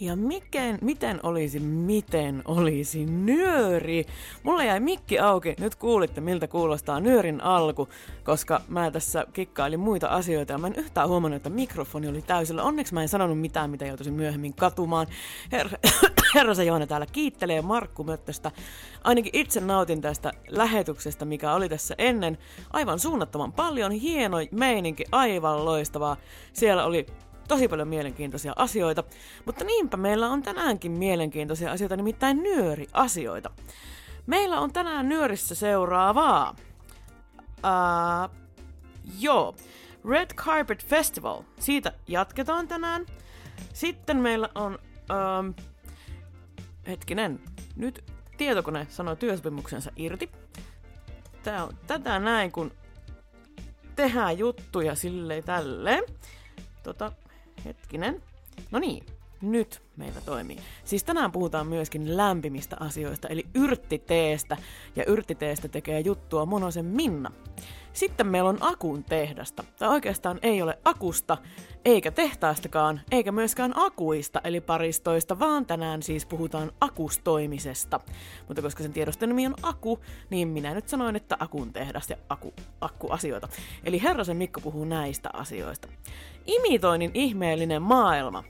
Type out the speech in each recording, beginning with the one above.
Ja miten, miten olisi, miten olisi nyöri? Mulla jäi mikki auki, nyt kuulitte miltä kuulostaa nyörin alku, koska mä tässä kikkailin muita asioita ja mä en yhtään huomannut, että mikrofoni oli täysillä. Onneksi mä en sanonut mitään, mitä joutuisin myöhemmin katumaan. Her- Herra se Joona täällä kiittelee Markku Möttöstä. Ainakin itse nautin tästä lähetyksestä, mikä oli tässä ennen. Aivan suunnattoman paljon, hieno meininki, aivan loistavaa. Siellä oli tosi paljon mielenkiintoisia asioita, mutta niinpä meillä on tänäänkin mielenkiintoisia asioita, nimittäin nyöri-asioita. Meillä on tänään nyörissä seuraavaa. Uh, joo, Red Carpet Festival. Siitä jatketaan tänään. Sitten meillä on... Um, hetkinen, nyt tietokone sanoo työsopimuksensa irti. Tää on tätä näin, kun tehdään juttuja silleen tälleen. Tota, Hetkinen. No niin, nyt meillä toimii. Siis tänään puhutaan myöskin lämpimistä asioista, eli yrttiteestä. Ja yrttiteestä tekee juttua Monosen Minna. Sitten meillä on akun tehdasta. Tai oikeastaan ei ole akusta, eikä tehtaastakaan, eikä myöskään akuista, eli paristoista, vaan tänään siis puhutaan akustoimisesta. Mutta koska sen tiedoston nimi on aku, niin minä nyt sanoin, että akun tehdas ja aku, akkuasioita. Eli Herrasen Mikko puhuu näistä asioista. Imitoinnin ihmeellinen maailma.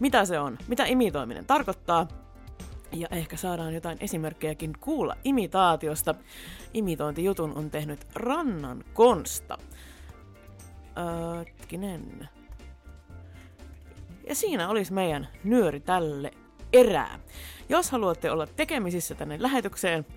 Mitä se on? Mitä imitoiminen tarkoittaa? Ja ehkä saadaan jotain esimerkkejäkin kuulla imitaatiosta. Imitointijutun on tehnyt Rannan Konsta. Ötkinen. Ja siinä olisi meidän nyöri tälle erää. Jos haluatte olla tekemisissä tänne lähetykseen,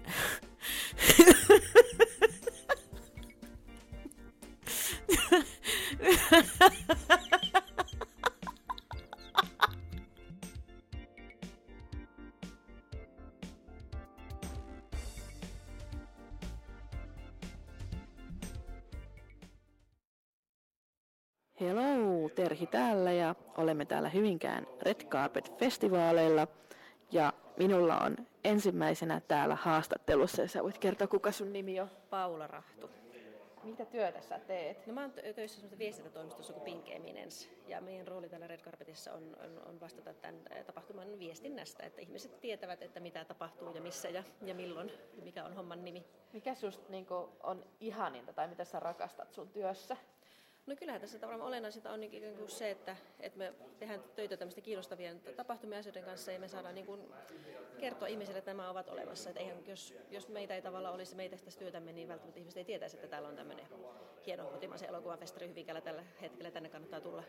Hello, Terhi täällä ja olemme täällä Hyvinkään Red Carpet-festivaaleilla. Ja minulla on ensimmäisenä täällä haastattelussa, ja sä voit kertoa, kuka sun nimi on. Paula Rahtu. Mitä työtä sä teet? No mä oon töissä semmoisessa viestintätoimistossa kuin Pink Eminence, ja meidän rooli täällä Red Carpetissa on, on, on vastata tämän tapahtuman viestinnästä, että ihmiset tietävät, että mitä tapahtuu ja missä ja, ja milloin, ja mikä on homman nimi. Mikä susta niin on ihaninta tai mitä sä rakastat sun työssä? No kyllähän tässä tavallaan olennaisinta on niin kuin se, että, että me tehdään töitä tämmöistä kiinnostavien tapahtumia asioiden kanssa ja me saadaan niin kuin kertoa ihmisille, että nämä ovat olemassa. Että eihän, jos, jos meitä ei tavallaan olisi, meitä tästä työtämme, niin välttämättä ihmiset ei tietäisi, että täällä on tämmöinen hieno kotimaisen elokuvan festari Hyvinkäällä tällä hetkellä. Tänne kannattaa tulla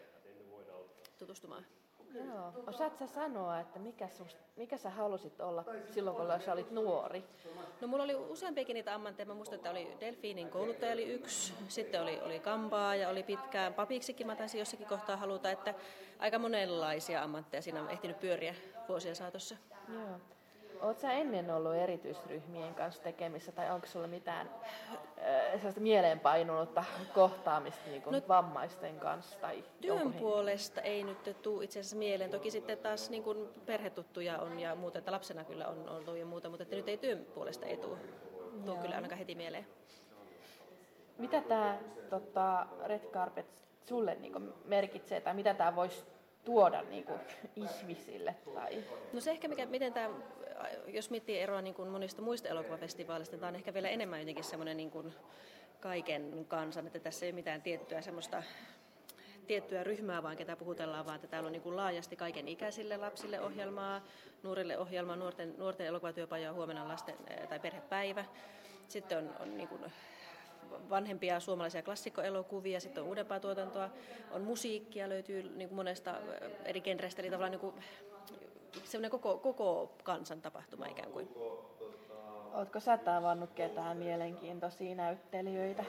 tutustumaan. Joo. Osaat sä sanoa, että mikä, sust, mikä sä halusit olla silloin, kun sä olit nuori? No mulla oli useampiakin niitä ammatteja. Mä muistan, että oli delfiinin kouluttaja oli yksi, sitten oli, oli kampaa ja oli pitkään papiksikin. Mä taisin jossakin kohtaa haluta, että aika monenlaisia ammatteja siinä on ehtinyt pyöriä vuosien saatossa. Joo. Oletko sä ennen ollut erityisryhmien kanssa tekemissä tai onko sulla mitään äh, mieleenpainunutta kohtaamista niin no, vammaisten kanssa? Tai työn puolesta ei nyt tule itse asiassa mieleen. Toki sitten taas niin kuin perhetuttuja on ja muuta, että lapsena kyllä on ollut ja muuta, mutta että nyt ei työn puolesta ei tule, tule kyllä ainakaan heti mieleen. Mitä tämä tota, Red Carpet sulle niin merkitsee tai mitä tämä voisi tuoda niin kuin, ihmisille? Tai... No se ehkä, mikä, miten tämä jos miettii eroa niin kuin monista muista elokuvafestivaaleista, tämä on ehkä vielä enemmän jotenkin semmoinen niin kuin kaiken kansan, että tässä ei ole mitään tiettyä semmoista tiettyä ryhmää, vaan ketä puhutellaan, vaan että täällä on niin kuin laajasti kaiken ikäisille lapsille ohjelmaa, nuorille ohjelmaa, nuorten, nuorten elokuvatyöpajoja, huomenna lasten tai perhepäivä. Sitten on, on niin kuin vanhempia suomalaisia klassikkoelokuvia, sitten on uudempaa tuotantoa, on musiikkia, löytyy niin kuin monesta eri genreistä, eli tavallaan niin kuin semmoinen koko, koko kansan tapahtuma ikään kuin. Oletko sä tavannut ketään mielenkiintoisia näyttelijöitä?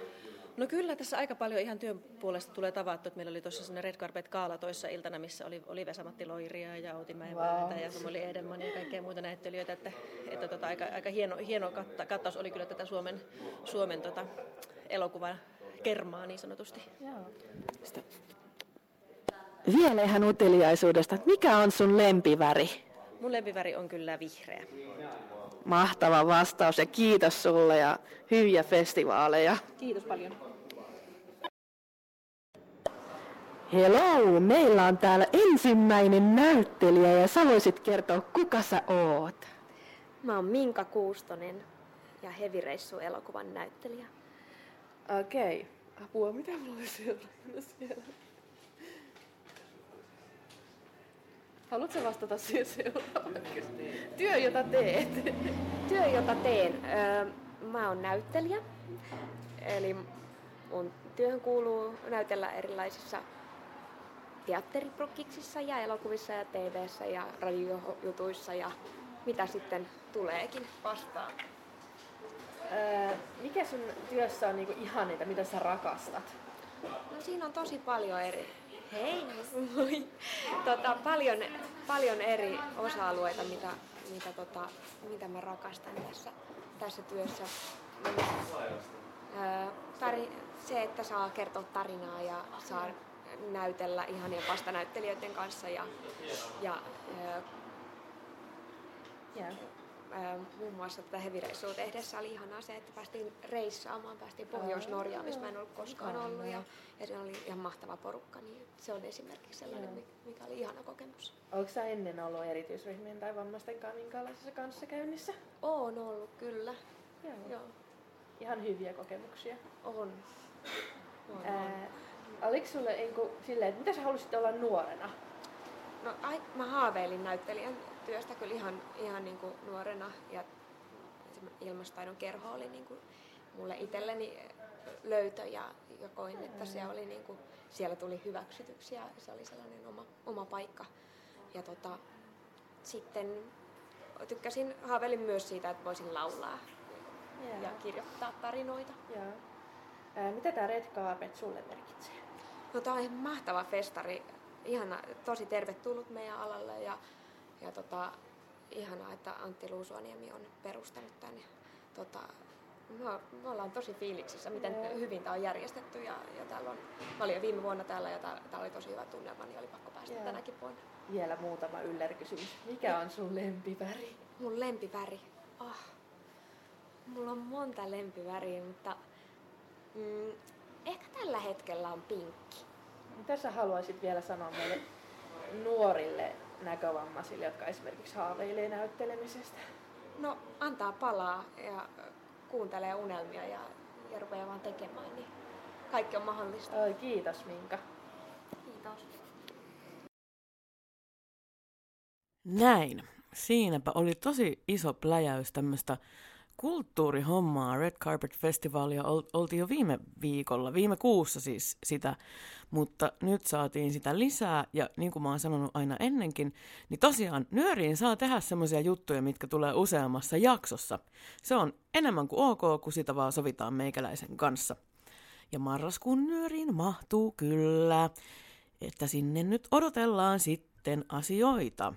No kyllä, tässä aika paljon ihan työn puolesta tulee tavattu. Meillä oli tuossa sellainen Red Carpet Kaala toissa iltana, missä oli, oli Vesamatti Loiria ja Outi Mäenpäätä wow. ja oli Edelman ja kaikkea muita näyttelijöitä. Että, että tota, aika, aika hieno, hieno katta, kattaus oli kyllä tätä Suomen, Suomen tota, elokuvan kermaa niin sanotusti. Joo. Vielä ihan uteliaisuudesta, mikä on sun lempiväri? Mun lempiväri on kyllä vihreä. Mahtava vastaus ja kiitos sulle ja hyviä festivaaleja. Kiitos paljon. Hello, meillä on täällä ensimmäinen näyttelijä ja sä voisit kertoa, kuka sä oot. Mä oon Minka Kuustonen ja Hevireissu elokuvan näyttelijä. Okei. Okay. Apua, mitä mulla oli siellä? Haluatko vastata siihen seuraavaan Työ, jota teet. Työ, jota teen. Öö, mä oon näyttelijä. Eli mun työhön kuuluu näytellä erilaisissa teatteriprokkiksissa ja elokuvissa ja TV:ssä ja radiojutuissa ja mitä sitten tuleekin vastaan. Öö, mikä sun työssä on niinku ihaninta, mitä sä rakastat? No siinä on tosi paljon eri, hei, tota, paljon, paljon eri osa-alueita, mitä, mitä, tota, mitä mä rakastan tässä, tässä työssä. Tari, se, että saa kertoa tarinaa ja saa näytellä ihania vastanäyttelijöiden kanssa ja, ja öö, yeah. Muun muassa tätä hevireissua tehdessä oli ihanaa se, että päästiin reissaamaan, päästiin Pohjois-Norjaan, missä mä en ollut koskaan ollut ja, ja se oli ihan mahtava porukka, niin se on esimerkiksi sellainen, mikä oli ihana kokemus. Onko sä ennen ollut erityisryhmien tai vammaisten kanssa minkälaisessa kanssakäynnissä? On ollut, kyllä. Joo. Joo. Ihan hyviä kokemuksia. On. on, Ää, oliko sulle niinku, silleen, että mitä sä halusit olla nuorena? No, ai, mä haaveilin näyttelijän työstä kyllä ihan, ihan niin kuin nuorena ja ilmastaidon kerho oli niin kuin mulle itselleni löytö ja, ja koin, että siellä, oli niin kuin, siellä tuli hyväksytyksiä ja se oli sellainen oma, oma paikka. Ja tota, sitten tykkäsin, haaveilin myös siitä, että voisin laulaa yeah. ja kirjoittaa tarinoita. Yeah. Ää, mitä tämä Red Carpet sulle merkitsee? No tämä on ihan mahtava festari. Ihana, tosi tervetullut meidän alalle ja, ja tota, ihanaa, että Antti Luusuaniemi on perustanut tänne. Tota, me, me ollaan tosi fiiliksissä, miten yeah. hyvin tämä on järjestetty. Ja, ja täällä on, mä olin jo viime vuonna täällä ja täällä, täällä oli tosi hyvä tunnelma, niin oli pakko päästä yeah. tänäkin vuonna. Vielä muutama yllerkysymys. Mikä on sun lempiväri? Mun lempiväri? Oh. Mulla on monta lempiväriä, mutta mm, ehkä tällä hetkellä on pinkki. Mitä sä haluaisit vielä sanoa meille nuorille näkövammaisille, jotka esimerkiksi haaveilee näyttelemisestä? No, antaa palaa ja kuuntelee unelmia ja, ja rupeaa vaan tekemään, niin kaikki on mahdollista. Oi, kiitos Minka. Kiitos. Näin. Siinäpä oli tosi iso pläjäys tämmöistä kulttuurihommaa. Red Carpet Festivalia oltiin jo viime viikolla, viime kuussa siis sitä, mutta nyt saatiin sitä lisää ja niin kuin mä oon sanonut aina ennenkin, niin tosiaan nyöriin saa tehdä semmoisia juttuja, mitkä tulee useammassa jaksossa. Se on enemmän kuin ok, kun sitä vaan sovitaan meikäläisen kanssa. Ja marraskuun nyöriin mahtuu kyllä, että sinne nyt odotellaan sitten asioita.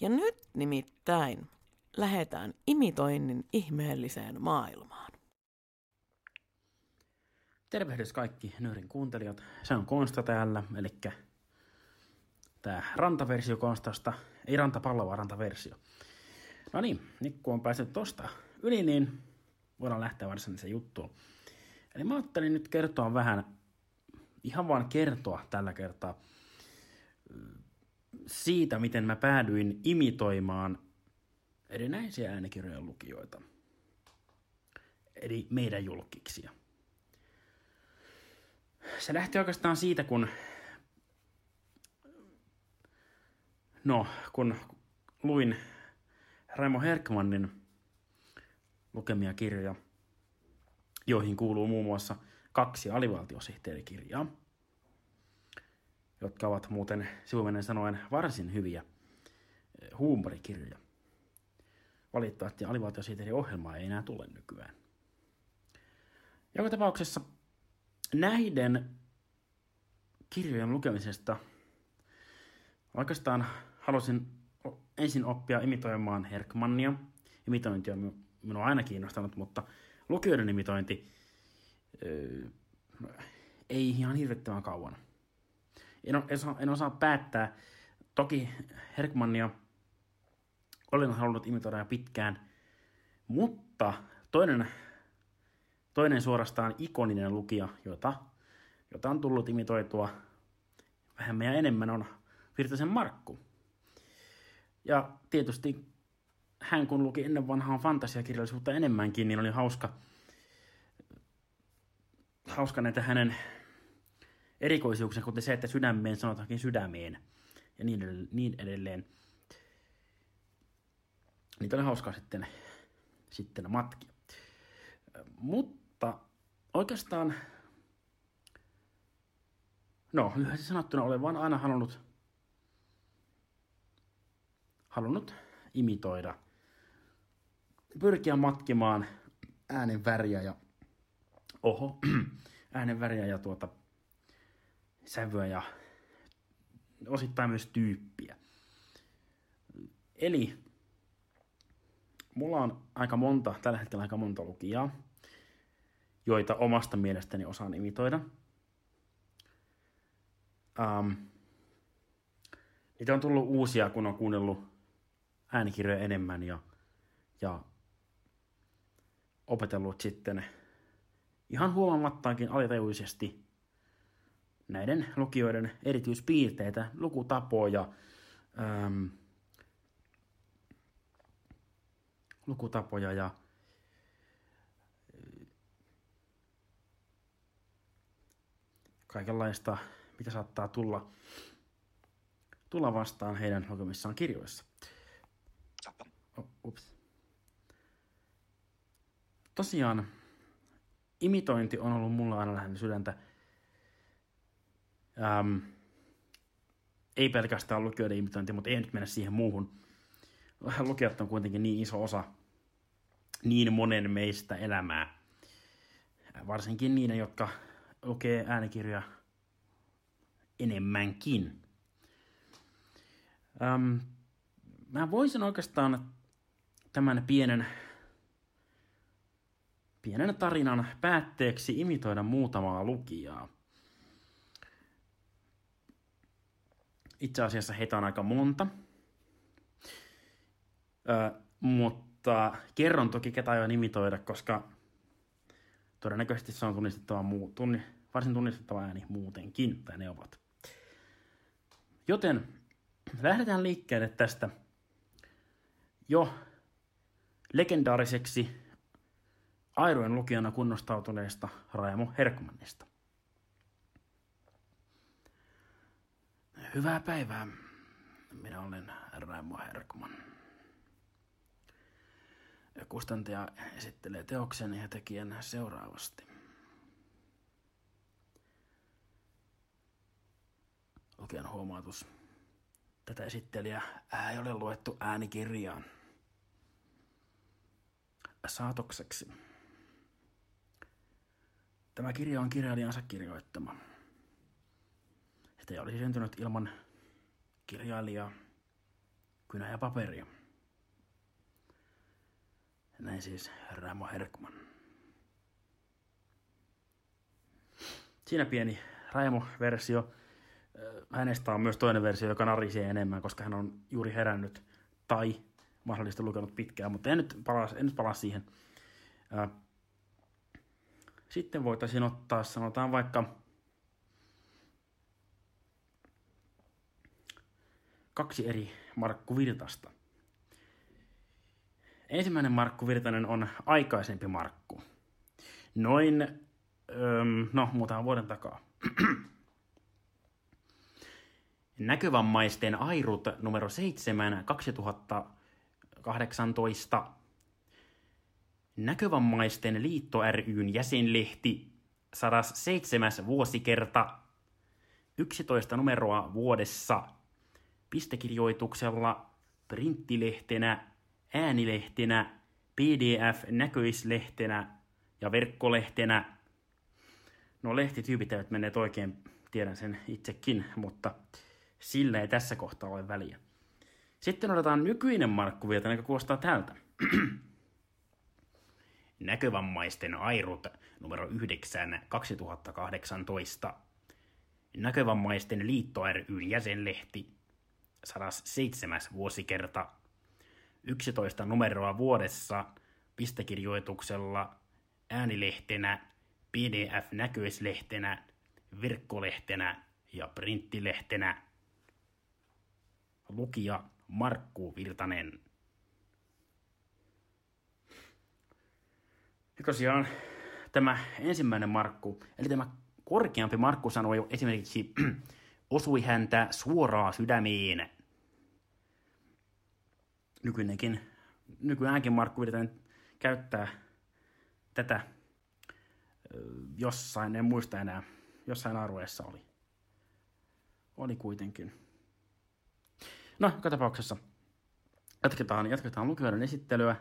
Ja nyt nimittäin lähetään imitoinnin ihmeelliseen maailmaan. Tervehdys kaikki Nyörin kuuntelijat. Se on Konsta täällä, eli tämä rantaversio Konstasta, ei rantapallo, vaan rantaversio. No niin, nyt kun on päässyt tosta yli, niin voidaan lähteä varsinaiseen juttuun. Eli mä ajattelin nyt kertoa vähän, ihan vaan kertoa tällä kertaa siitä, miten mä päädyin imitoimaan erinäisiä äänikirjojen lukijoita. Eli meidän julkiksia. Se lähti oikeastaan siitä, kun No, kun luin Raimo Herkmannin lukemia kirjoja, joihin kuuluu muun muassa kaksi alivaltiosihteerikirjaa, jotka ovat muuten sivumenen sanoen varsin hyviä eh, huumorikirjoja. Valitettavasti alivaltiosihteerin ohjelmaa ei enää tule nykyään. Joka tapauksessa näiden kirjojen lukemisesta oikeastaan halusin ensin oppia imitoimaan Herkmannia. Imitointi on minua aina kiinnostanut, mutta lukijoiden imitointi öö, ei ihan hirvittävän kauan. En, en osaa päättää. Toki Herkmannia olen halunnut imitoida jo pitkään, mutta toinen, toinen suorastaan ikoninen lukija, jota, jota on tullut imitoitua vähemmän ja enemmän, on Virtasen Markku. Ja tietysti hän kun luki ennen vanhaa fantasiakirjallisuutta enemmänkin, niin oli hauska, hauska näitä hänen erikoisuuksia, kuten se, että sydämeen sanotaankin sydämeen ja niin edelleen. Niitä oli hauskaa sitten, sitten matkia. Mutta oikeastaan, no lyhyesti sanottuna olen vaan aina halunnut, halunnut imitoida, pyrkiä matkimaan äänen väriä ja, oho, äänen väriä ja tuota sävyä ja osittain myös tyyppiä. Eli mulla on aika monta, tällä hetkellä aika monta lukijaa, joita omasta mielestäni osaan imitoida. Um, niitä on tullut uusia, kun on kuunnellut äänikirjoja enemmän ja, ja opetellut sitten ihan huomaamattaankin alitajuisesti näiden lukijoiden erityispiirteitä, lukutapoja, ähm, lukutapoja ja äh, kaikenlaista, mitä saattaa tulla, tulla vastaan heidän lukemissaan kirjoissa. Oh, ups. Tosiaan, imitointi on ollut mulla aina lähellä sydäntä. Ähm, ei pelkästään lukijoiden imitointi, mutta ei nyt mennä siihen muuhun. Lukijat on kuitenkin niin iso osa niin monen meistä elämää. Varsinkin niiden, jotka lukee äänikirjoja enemmänkin. Ähm, mä voisin oikeastaan tämän pienen, pienen tarinan päätteeksi imitoida muutamaa lukijaa. Itse asiassa heitä on aika monta. Ö, mutta kerron toki ketä aion imitoida, koska todennäköisesti se on tunnistettava muu, tunni, varsin tunnistettava ääni muutenkin, tai ne ovat. Joten lähdetään liikkeelle tästä jo legendaariseksi airojen lukijana kunnostautuneesta Raimo Herkmannista. Hyvää päivää. Minä olen Raimo Herkman. Kustantaja esittelee teoksen ja tekijän seuraavasti. Lukijan huomautus. Tätä esittelijää ei ole luettu äänikirjaan. Saatokseksi. Tämä kirja on kirjailijansa kirjoittama. Sitä ei olisi syntynyt ilman kirjailijaa, kynä ja paperia. Näin siis Ramo Herkman. Siinä pieni Raimo-versio. Hänestä on myös toinen versio, joka narisee enemmän, koska hän on juuri herännyt tai mahdollisesti lukenut pitkään, mutta en nyt palaa, en nyt palaa siihen. Sitten voitaisiin ottaa, sanotaan vaikka kaksi eri Markku Virtasta. Ensimmäinen Markku Virtanen on aikaisempi Markku. Noin, öm, no muutaman vuoden takaa. Näkövammaisten airut numero 7 2018. Näkövammaisten liitto ryn jäsenlehti 107. vuosikerta 11 numeroa vuodessa pistekirjoituksella, printtilehtenä, äänilehtenä, PDF-näköislehtenä ja verkkolehtenä. No lehtityypit eivät menneet oikein, tiedän sen itsekin, mutta sillä ei tässä kohtaa ole väliä. Sitten otetaan nykyinen Markku Vietanen, joka kuulostaa tältä. Näkövammaisten airut numero 9 2018. Näkövammaisten liitto ryn jäsenlehti 107. vuosikerta 11 numeroa vuodessa pistekirjoituksella äänilehtenä, PDF-näköislehtenä, verkkolehtenä ja printtilehtenä. Lukija Markku Virtanen. Ja tosiaan tämä ensimmäinen Markku, eli tämä korkeampi Markku sanoi esimerkiksi, osui häntä suoraan sydämiin. Nykyinenkin, nykyäänkin Markku Virtanen käyttää tätä jossain, en muista enää, jossain arvoessa oli. Oli kuitenkin. No, joka tapauksessa jatketaan, jatketaan lukijoiden esittelyä.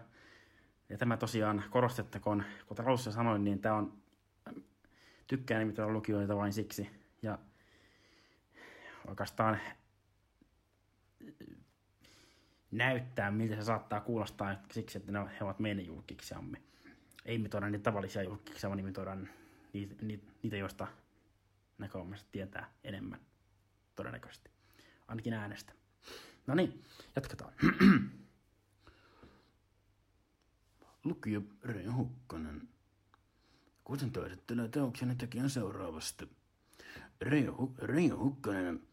Ja tämä tosiaan korostettakoon, kuten alussa sanoin, niin tämä on, tykkään nimitellä lukijoita vain siksi. Ja oikeastaan näyttää, miltä se saattaa kuulostaa siksi, että ne, he ovat meidän julkiksiamme. Ei imitoida niitä tavallisia julkiksia, vaan imitoidaan niitä, niitä, joista näkökulmasta tietää enemmän todennäköisesti. Ainakin äänestä. No niin, jatketaan. Lukija Reijo Hukkanen. Kuten toisettelee teoksen tekijän seuraavasti. Reijo, Reijo Hukkanen,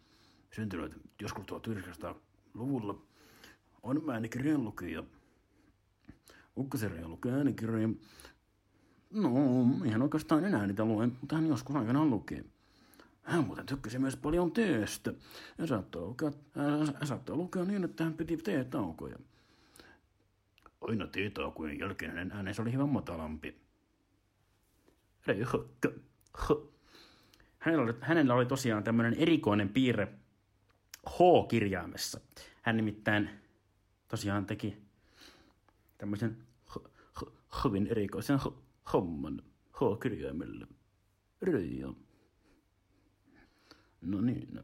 syntynyt joskus 1900-luvulla, on äänikirjan lukija. Ukkasen lukee äänikirjoja. No, ihan oikeastaan enää niitä luen, mutta hän joskus aikanaan lukee. Hän muuten tykkäsi myös paljon teestä. Hän saattoi lukea, hän saattoi lukea niin, että hän piti teetaukoja. Aina teetaukojen jälkeen hänen äänensä oli hieman matalampi. Hänellä oli, hänellä oli tosiaan tämmöinen erikoinen piirre H-kirjaimessa. Hän nimittäin tosiaan teki tämmöisen hyvin erikoisen homman H-kirjaimella. Röijä. No niin.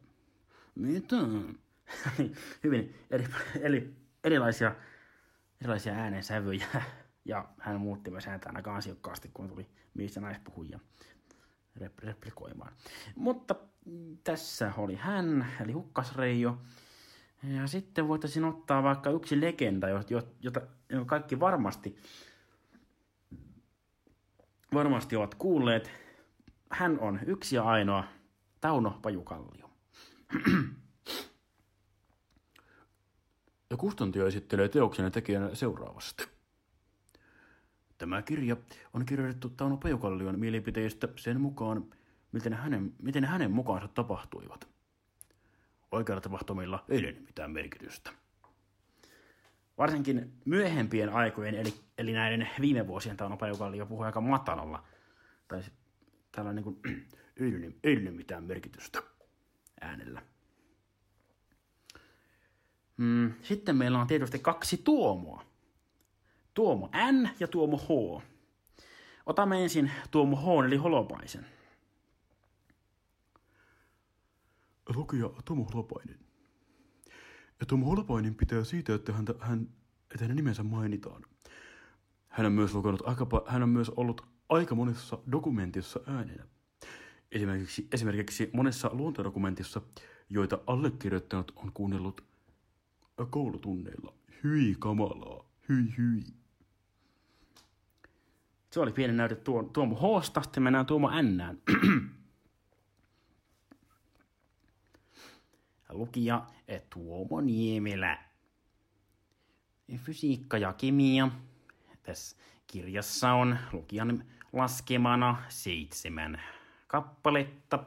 Mitä? hyvin eri, eli, erilaisia, erilaisia äänensävyjä. Ja hän muutti myös ääntä aika ansiokkaasti, kun tuli mies- ja naispuhujia replikoimaan. Mutta tässä oli hän, eli Hukkasreijo. Ja sitten voitaisiin ottaa vaikka yksi legenda, jota, jota kaikki varmasti, varmasti ovat kuulleet. Hän on yksi ja ainoa Tauno Pajukallio. Ja kustantaja esittelee teoksen tekijänä seuraavasti. Tämä kirja on kirjoitettu Tauno Pajukallion mielipiteistä sen mukaan, miten hänen, miten hänen mukaansa tapahtuivat. Oikealla tapahtumilla ei ole mitään merkitystä. Varsinkin myöhempien aikojen, eli, eli näiden viime vuosien Tauno Pajukallio puhui aika matalalla. Tai tällainen niin kuin, ei, ei ole mitään merkitystä äänellä. Mm, sitten meillä on tietysti kaksi Tuomoa. Tuomo N ja Tuomo H. Otamme ensin Tuomo H eli Holopaisen. Lukija Tuomo Holopainen. Ja Tuomo Holopainen pitää siitä, että, häntä, hän, että hänen nimensä mainitaan. Hän on myös, lukenut hän on myös ollut aika monessa dokumentissa äänenä. Esimerkiksi, esimerkiksi monessa luontodokumentissa, joita allekirjoittanut on kuunnellut koulutunneilla. Hyi kamalaa, hyi hyi. Se oli pieni näyte tuo, Tuomo Hoosta, sitten mennään Tuomo Nnään. Lukija Tuomo Niemelä. Fysiikka ja kemia. Tässä kirjassa on lukijan laskemana seitsemän kappaletta.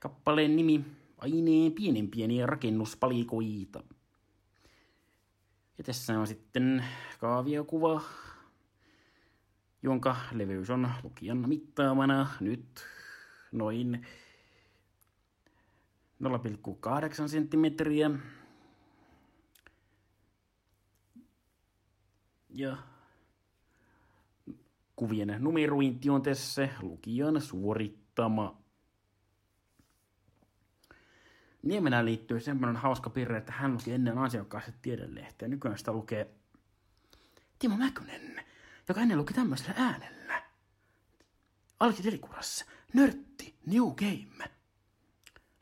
Kappaleen nimi aineen pienen pieniä rakennuspalikoita. Ja tässä on sitten kaaviokuva, jonka leveys on lukijan mittaamana nyt noin 0,8 senttimetriä. Ja kuvien numerointi on tässä lukijan suorittama. Niemelään liittyy semmoinen hauska piirre, että hän luki ennen ansiokkaasti tiedelehteä. Nykyään sitä lukee Timo Mäkynen, joka ennen luki tämmöisellä äänellä. Alki Delikurassa, nörtti, new game.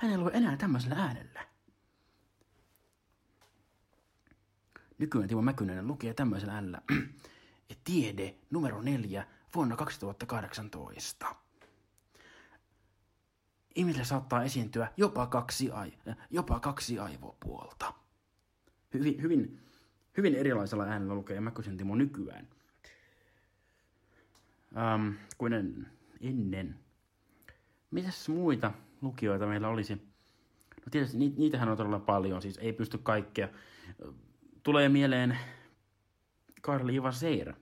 Hän ei lue enää tämmöisellä äänellä. Nykyään Timo Mäkynen lukee tämmöisen ällä. Tiede numero neljä vuonna 2018. Ihmisille saattaa esiintyä jopa kaksi, ai, jopa kaksi aivopuolta. Hyvin, hyvin, hyvin erilaisella äänellä lukee Mäkysen Timo nykyään. Ähm, kuin ennen. Mitäs muita lukijoita meillä olisi? No tietysti niitähän on todella paljon, siis ei pysty kaikkea. Tulee mieleen Karli Iva Seir.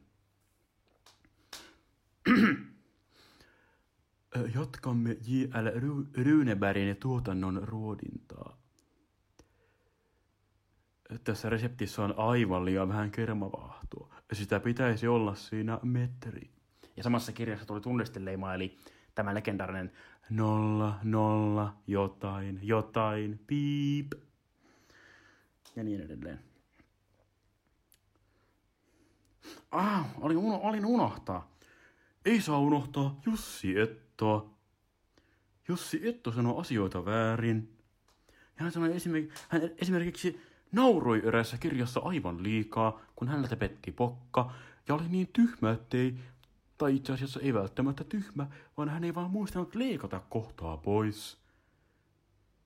Jatkamme J.L. Runebergin tuotannon ruodintaa. Tässä reseptissä on aivan liian vähän kermavaahtoa. Sitä pitäisi olla siinä metri. Ja samassa kirjassa tuli tunnisteleima, eli tämä legendaarinen nolla, nolla, jotain, jotain, piip. Ja niin edelleen. Ah, olin, uno, olin unohtaa. Ei saa unohtaa Jussi Ettoa. Jussi Etto sanoo asioita väärin. Ja hän, sanoi esimerkiksi, hän esimerkiksi nauroi erässä kirjassa aivan liikaa, kun häneltä petti pokka, ja oli niin tyhmä, ettei, tai itse asiassa ei välttämättä tyhmä, vaan hän ei vaan muistanut leikata kohtaa pois.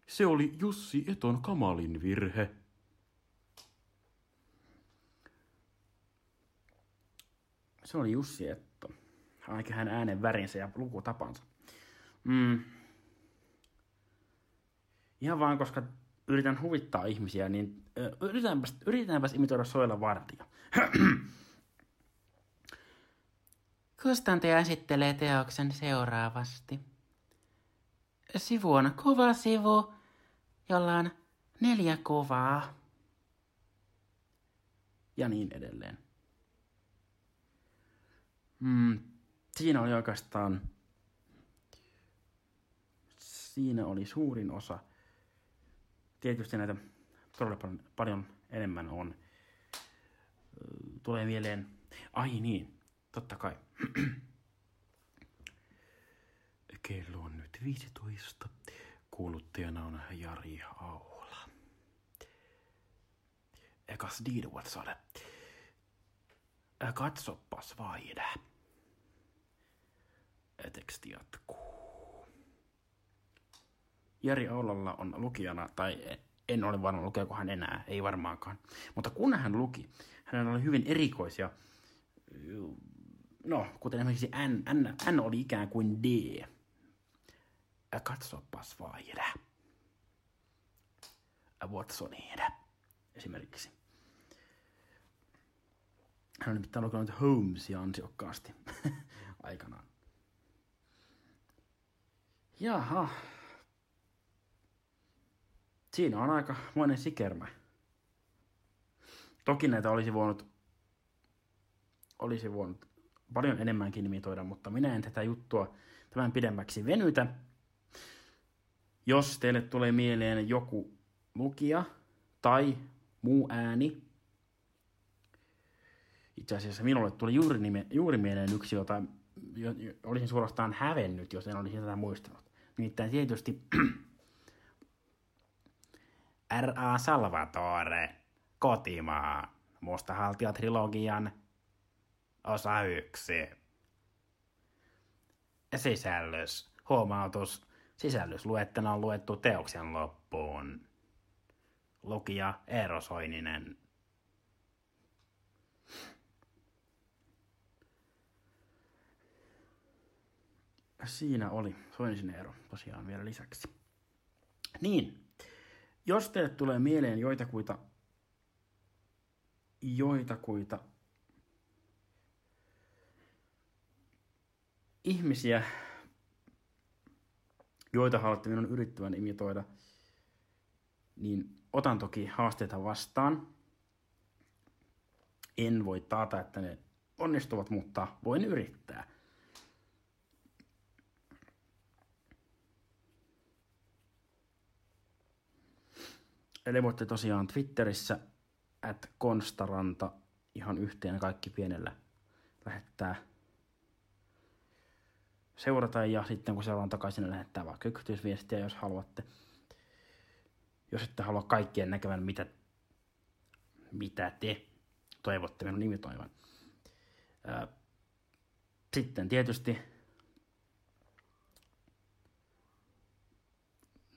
Se oli Jussi Eton kamalin virhe. Se oli Jussi Etto. Ainakin hän äänen värinsä ja lukutapansa. Mm. Ihan vaan koska yritän huvittaa ihmisiä, niin yritäänpäs, yritäänpäs imitoida Soila Vartija. Kustantaja esittelee teoksen seuraavasti. Sivu on kova sivu, jolla on neljä kuvaa. Ja niin edelleen. Mm, siinä oli oikeastaan, siinä oli suurin osa. Tietysti näitä todella paljon, paljon enemmän on. Tulee mieleen, ai niin, totta kai. Kello on nyt 15. Kuuluttajana on Jari Aula. Ekas diiduvatsale. Katsopas vaide. Teksti jatkuu. Jari Aulalla on lukijana, tai en ole varma lukeeko hän enää, ei varmaankaan. Mutta kun hän luki, hänellä oli hyvin erikoisia, no kuten esimerkiksi N, N, N oli ikään kuin D. Katsopas vaide. Watsonide esimerkiksi. Hän on nimittäin lukenut Holmesia ansiokkaasti aikanaan. Jaha. Siinä on aika monen sikermä. Toki näitä olisi voinut, olisi voinut paljon enemmänkin imitoida, mutta minä en tätä juttua tämän pidemmäksi venytä. Jos teille tulee mieleen joku lukija tai muu ääni, itse asiassa minulle tuli juuri, nime, juuri mieleen yksi, jota jo, jo, olisin suorastaan hävennyt, jos en olisi tätä muistanut. Nimittäin tietysti R.A. Salvatore, Kotimaa, Mustahaltija-trilogian osa yksi. Sisällys, huomautus, sisällysluettena on luettu teoksen loppuun. Lukija Eero Soininen. Siinä oli Soinisen Eero tosiaan vielä lisäksi. Niin, jos teille tulee mieleen joitakuita, joitakuita ihmisiä, joita haluatte minun yrittävän imitoida, niin otan toki haasteita vastaan. En voi taata, että ne onnistuvat, mutta voin yrittää. Eli voitte tosiaan Twitterissä at Konstaranta ihan yhteen kaikki pienellä lähettää seurata ja sitten kun seuraan takaisin, lähettää vaikka yksityisviestiä, jos haluatte. Jos ette halua kaikkien näkevän, mitä, mitä te toivotte minun nimitoivan. Sitten tietysti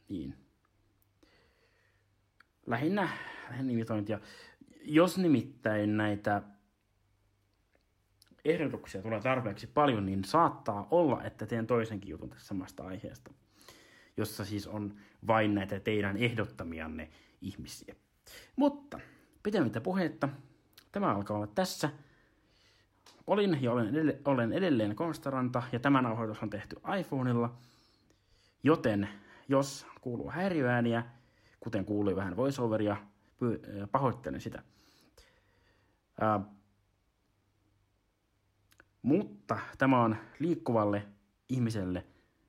niin. Lähinnä nimitointia. Jos nimittäin näitä ehdotuksia tulee tarpeeksi paljon, niin saattaa olla, että teen toisenkin jutun tässä samasta aiheesta, jossa siis on vain näitä teidän ehdottamianne ihmisiä. Mutta pitemmittä puhetta, tämä alkaa olla tässä. Olin ja olen, edelle, olen edelleen Konstaranta ja tämä nauhoitus on tehty iPhoneilla, joten jos kuuluu häiriöääniä, kuten kuului vähän voiceoveria, pahoittelen sitä. Ää, mutta tämä on liikkuvalle ihmiselle,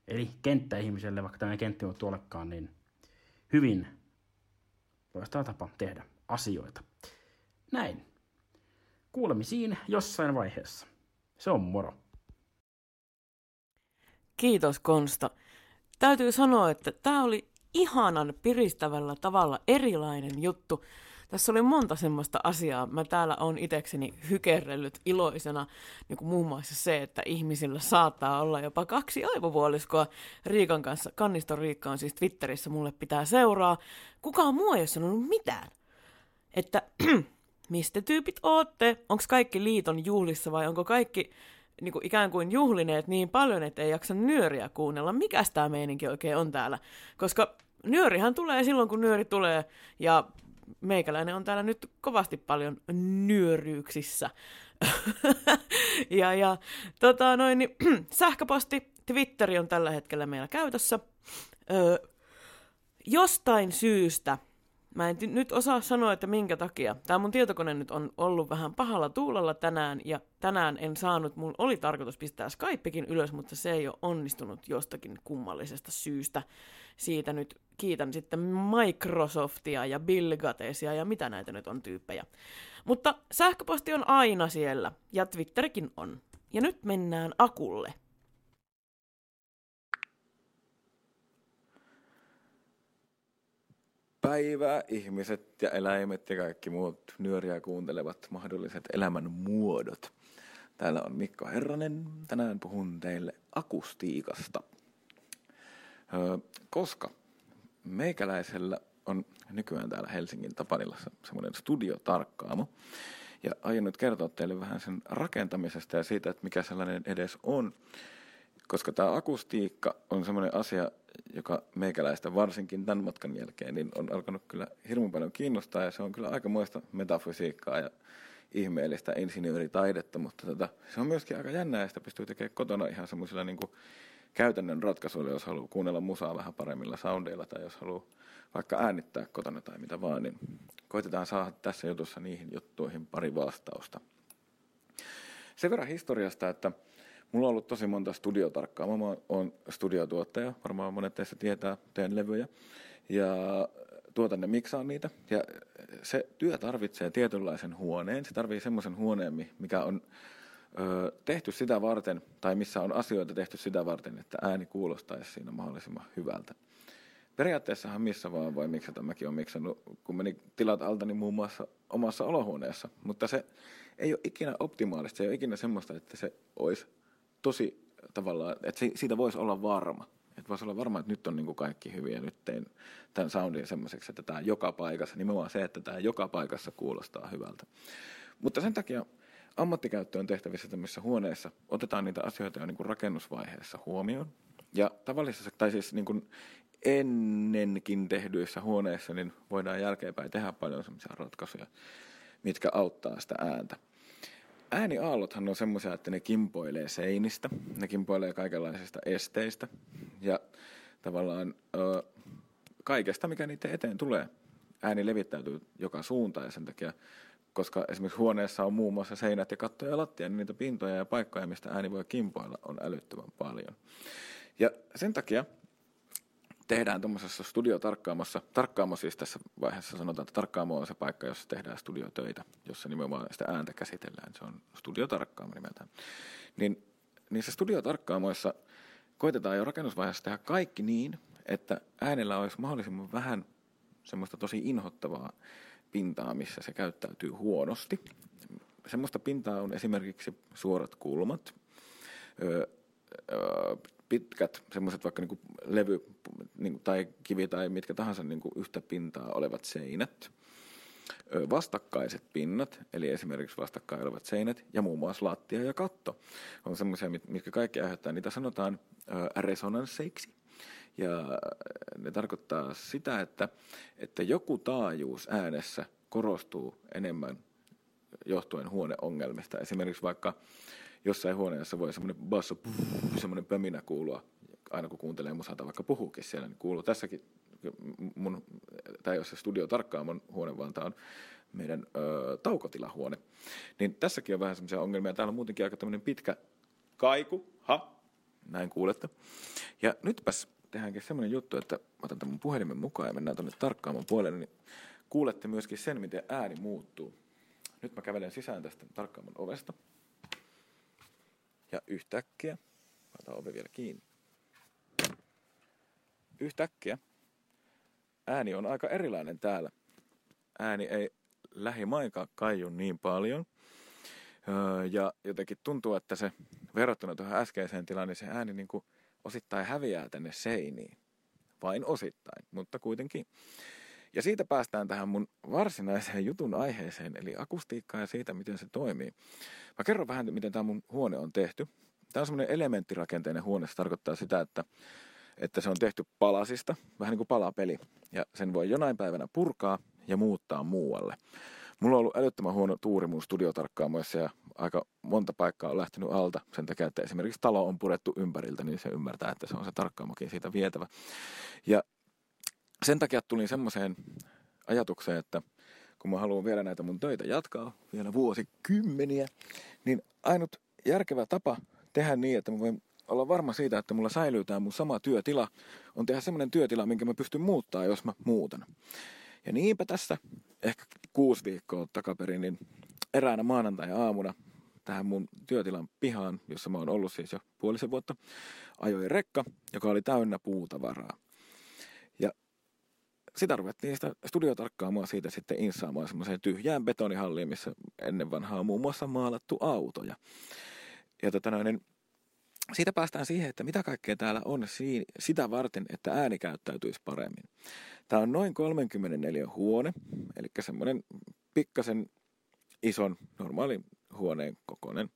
eli kenttäihmiselle, vaikka tämä kenttä ei ole tuollekaan, niin hyvin loistava tapa tehdä asioita. Näin. Kuulemisiin jossain vaiheessa. Se on moro. Kiitos Konsta. Täytyy sanoa, että tämä oli ihanan piristävällä tavalla erilainen juttu. Tässä oli monta semmoista asiaa. Mä täällä on itekseni hykerrellyt iloisena, niin kuin muun muassa se, että ihmisillä saattaa olla jopa kaksi aivovuoliskoa Riikan kanssa. Kanniston Riikka on siis Twitterissä, mulle pitää seuraa. Kukaan muu ei ole sanonut mitään. Että mistä tyypit ootte? Onko kaikki liiton juhlissa vai onko kaikki niin kuin ikään kuin juhlineet niin paljon, että ei jaksa nyöriä kuunnella. Mikäs tämä meininki oikein on täällä? Koska nyörihän tulee silloin, kun nyöri tulee, ja meikäläinen on täällä nyt kovasti paljon nyöryyksissä. ja, ja tota noin, niin, sähköposti, Twitteri on tällä hetkellä meillä käytössä. Öö, jostain syystä Mä en t- nyt osaa sanoa, että minkä takia. Tämä mun tietokone nyt on ollut vähän pahalla tuulella tänään, ja tänään en saanut, mun oli tarkoitus pistää Skypekin ylös, mutta se ei ole onnistunut jostakin kummallisesta syystä. Siitä nyt kiitän sitten Microsoftia ja Bill Gatesia ja mitä näitä nyt on tyyppejä. Mutta sähköposti on aina siellä, ja Twitterikin on. Ja nyt mennään akulle. Päivää ihmiset ja eläimet ja kaikki muut nyöriä kuuntelevat mahdolliset elämän muodot. Täällä on Mikko Herranen. Tänään puhun teille akustiikasta. Koska meikäläisellä on nykyään täällä Helsingin Tapanilassa semmoinen studiotarkkaamo. Ja aion nyt kertoa teille vähän sen rakentamisesta ja siitä, että mikä sellainen edes on. Koska tämä akustiikka on semmoinen asia, joka meikäläistä varsinkin tämän matkan jälkeen, niin on alkanut kyllä hirveän paljon kiinnostaa ja se on kyllä aika muista metafysiikkaa ja ihmeellistä insinööritaidetta, mutta tota, se on myöskin aika jännää ja sitä pystyy tekemään kotona ihan semmoisilla niin käytännön ratkaisuilla, jos haluaa kuunnella musaa vähän paremmilla soundeilla tai jos haluaa vaikka äänittää kotona tai mitä vaan, niin koitetaan saada tässä jutussa niihin juttuihin pari vastausta. Sen verran historiasta, että Mulla on ollut tosi monta studiotarkkaa. Mä oon studiotuottaja, varmaan monet teistä tietää, teen levyjä. Ja tuotan ne, miksaan niitä. Ja se työ tarvitsee tietynlaisen huoneen. Se tarvitsee semmoisen huoneen, mikä on ö, tehty sitä varten, tai missä on asioita tehty sitä varten, että ääni kuulostaisi siinä mahdollisimman hyvältä. Periaatteessahan missä vaan voi miksata. Mäkin olen miksannut, kun meni tilat alta, niin muun muassa omassa olohuoneessa. Mutta se ei ole ikinä optimaalista. Se ei ole ikinä semmoista, että se olisi tosi tavallaan, että siitä voisi olla varma. Että voisi olla varma, että nyt on niin kuin kaikki hyvin ja nyt tein tämän soundin semmoiseksi, että tämä joka paikassa, nimenomaan se, että tämä joka paikassa kuulostaa hyvältä. Mutta sen takia ammattikäyttöön tehtävissä tämmöisissä huoneissa otetaan niitä asioita jo niin kuin rakennusvaiheessa huomioon. Ja tavallisessa, tai siis niin kuin ennenkin tehdyissä huoneissa, niin voidaan jälkeenpäin tehdä paljon semmoisia ratkaisuja, mitkä auttaa sitä ääntä ääniaallothan on semmoisia, että ne kimpoilee seinistä, ne kimpoilee kaikenlaisista esteistä ja tavallaan ö, kaikesta, mikä niiden eteen tulee. Ääni levittäytyy joka suuntaan ja sen takia, koska esimerkiksi huoneessa on muun muassa seinät ja kattoja ja lattia, niin niitä pintoja ja paikkoja, mistä ääni voi kimpoilla, on älyttömän paljon. Ja sen takia tehdään tuommoisessa studiotarkkaamassa, tarkkaamo siis tässä vaiheessa sanotaan, että tarkkaamo on se paikka, jossa tehdään studiotöitä, jossa nimenomaan sitä ääntä käsitellään. Se on studiotarkkaamo nimeltään. Niin niissä studiotarkkaamoissa koitetaan jo rakennusvaiheessa tehdä kaikki niin, että äänellä olisi mahdollisimman vähän semmoista tosi inhottavaa pintaa, missä se käyttäytyy huonosti. Semmoista pintaa on esimerkiksi suorat kulmat, ö, ö, pitkät, semmoiset vaikka niin kuin levy niin kuin, tai kivi tai mitkä tahansa niin kuin yhtä pintaa olevat seinät, vastakkaiset pinnat, eli esimerkiksi vastakkain olevat seinät, ja muun muassa lattia ja katto on semmoisia, mitkä kaikki aiheuttaa, niitä sanotaan resonansseiksi. Ja ne tarkoittaa sitä, että, että joku taajuus äänessä korostuu enemmän johtuen huoneongelmista. Esimerkiksi vaikka jossain huoneessa voi semmoinen basso, semmoinen pöminä kuulua, aina kun kuuntelee musata, vaikka puhuukin siellä, niin kuuluu tässäkin, mun, tai jos se studio tarkkaan mun huone, vaan tämä on meidän ö, taukotilahuone. Niin tässäkin on vähän semmoisia ongelmia. Täällä on muutenkin aika tämmöinen pitkä kaiku, ha, näin kuulette. Ja nytpäs tehdäänkin semmoinen juttu, että otan tämän puhelimen mukaan ja mennään tuonne tarkkaamaan puolelle, niin kuulette myöskin sen, miten ääni muuttuu. Nyt mä kävelen sisään tästä tarkkaamman ovesta. Ja yhtäkkiä, otan ovi vielä kiinni. Yhtäkkiä ääni on aika erilainen täällä. Ääni ei lähimainkaan kaiju niin paljon. Öö, ja jotenkin tuntuu, että se verrattuna tuohon äskeiseen tilaan, niin se ääni niin kuin osittain häviää tänne seiniin. Vain osittain, mutta kuitenkin. Ja siitä päästään tähän mun varsinaiseen jutun aiheeseen, eli akustiikkaan ja siitä, miten se toimii. Mä kerron vähän, miten tämä mun huone on tehty. Tämä on semmoinen elementtirakenteinen huone, se tarkoittaa sitä, että, että se on tehty palasista, vähän niin kuin palapeli. Ja sen voi jonain päivänä purkaa ja muuttaa muualle. Mulla on ollut älyttömän huono tuuri mun studiotarkkaamoissa ja aika monta paikkaa on lähtenyt alta sen takia, että esimerkiksi talo on purettu ympäriltä, niin se ymmärtää, että se on se tarkkaamokin siitä vietävä. Ja sen takia tulin semmoiseen ajatukseen, että kun mä haluan vielä näitä mun töitä jatkaa vielä vuosikymmeniä, niin ainut järkevä tapa tehdä niin, että mä voin olla varma siitä, että mulla säilyy tämä mun sama työtila, on tehdä semmoinen työtila, minkä mä pystyn muuttaa, jos mä muutan. Ja niinpä tässä ehkä kuusi viikkoa takaperin, niin eräänä maanantai-aamuna tähän mun työtilan pihaan, jossa mä oon ollut siis jo puolisen vuotta, ajoi rekka, joka oli täynnä puutavaraa. Sitä ruvettiin sitä studiotarkkaamaan siitä sitten insaamaan semmoiseen tyhjään betonihalliin, missä ennen vanhaa on muun muassa maalattu autoja. Ja tota noin, niin siitä päästään siihen, että mitä kaikkea täällä on siinä, sitä varten, että ääni käyttäytyisi paremmin. Tämä on noin 34 huone, eli semmoinen pikkasen ison normaali huoneen kokoinen.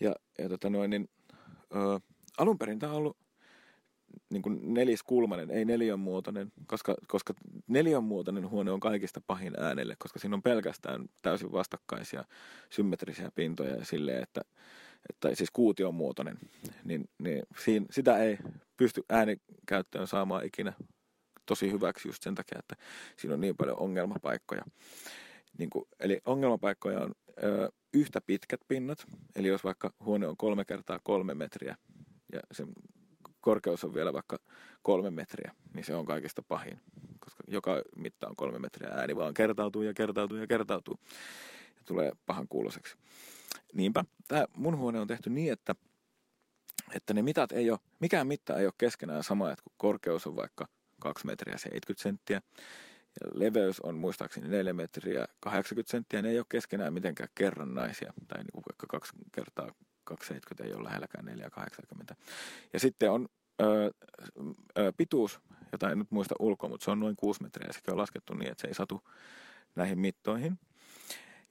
Ja, ja tota noin, niin, ö, alun perin tämä on ollut niin kuin neliskulmainen, ei neljänmuotoinen, koska, koska neljänmuotoinen huone on kaikista pahin äänelle, koska siinä on pelkästään täysin vastakkaisia symmetrisiä pintoja ja silleen, että, että siis kuution muotoinen, niin, niin siinä, sitä ei pysty äänikäyttöön saamaan ikinä tosi hyväksi just sen takia, että siinä on niin paljon ongelmapaikkoja. Niin kuin, eli ongelmapaikkoja on ö, yhtä pitkät pinnat, eli jos vaikka huone on kolme kertaa kolme metriä ja sen korkeus on vielä vaikka kolme metriä, niin se on kaikista pahin, koska joka mitta on kolme metriä ääni vaan kertautuu ja kertautuu ja kertautuu ja tulee pahan kuuloseksi. Niinpä, tämä mun huone on tehty niin, että, että ne mitat ei ole, mikään mitta ei ole keskenään sama, että kun korkeus on vaikka 2 metriä 70 senttiä. Ja leveys on muistaakseni 4 metriä 80 senttiä. Ne ei ole keskenään mitenkään kerrannaisia. Tai niin kuin vaikka 2 kertaa 270 ei ole lähelläkään 480. Ja sitten on ö, ö, pituus, jota en nyt muista ulkoa, mutta se on noin 6 metriä. Sekin on laskettu niin, että se ei satu näihin mittoihin.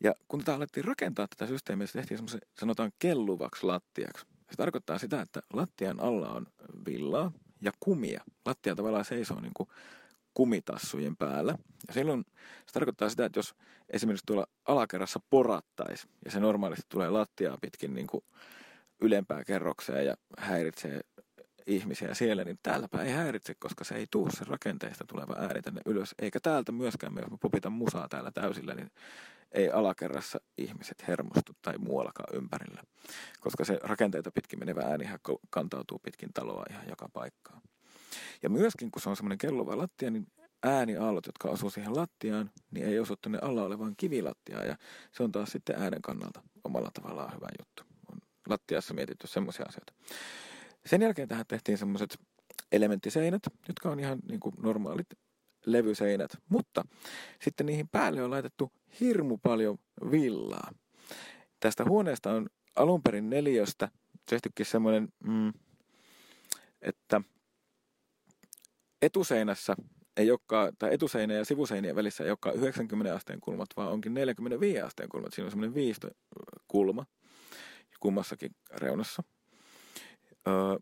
Ja kun tätä alettiin rakentaa tätä systeemiä, se tehtiin semmoisen, sanotaan kelluvaksi lattiaksi. Se tarkoittaa sitä, että lattian alla on villaa, ja kumia. Lattia tavallaan seisoo niin kuin kumitassujen päällä. Ja silloin se tarkoittaa sitä, että jos esimerkiksi tuolla alakerrassa porattaisi ja se normaalisti tulee lattiaa pitkin niin kuin ylempää kerrokseen ja häiritsee ihmisiä siellä, niin täälläpä ei häiritse, koska se ei tuu se rakenteesta tuleva ääni tänne ylös. Eikä täältä myöskään, jos mä popitan musaa täällä täysillä, niin ei alakerrassa ihmiset hermostu tai muuallakaan ympärillä. Koska se rakenteita pitkin menevä ääni kantautuu pitkin taloa ihan joka paikkaan. Ja myöskin, kun se on semmoinen kellova lattia, niin ääniaallot, jotka osuu siihen lattiaan, niin ei osu tuonne alla olevaan kivilattiaan. Ja se on taas sitten äänen kannalta omalla tavallaan hyvä juttu. On lattiassa mietitty semmoisia asioita. Sen jälkeen tähän tehtiin semmoiset elementtiseinät, jotka on ihan niin kuin normaalit levyseinät, mutta sitten niihin päälle on laitettu hirmu paljon villaa. Tästä huoneesta on alun perin neliöstä tehtykin semmoinen, mm, että etuseinässä ei olekaan, tai etuseinä ja sivuseinien välissä ei olekaan 90 asteen kulmat, vaan onkin 45 asteen kulmat. Siinä on semmoinen viisto kulma kummassakin reunassa. Öö,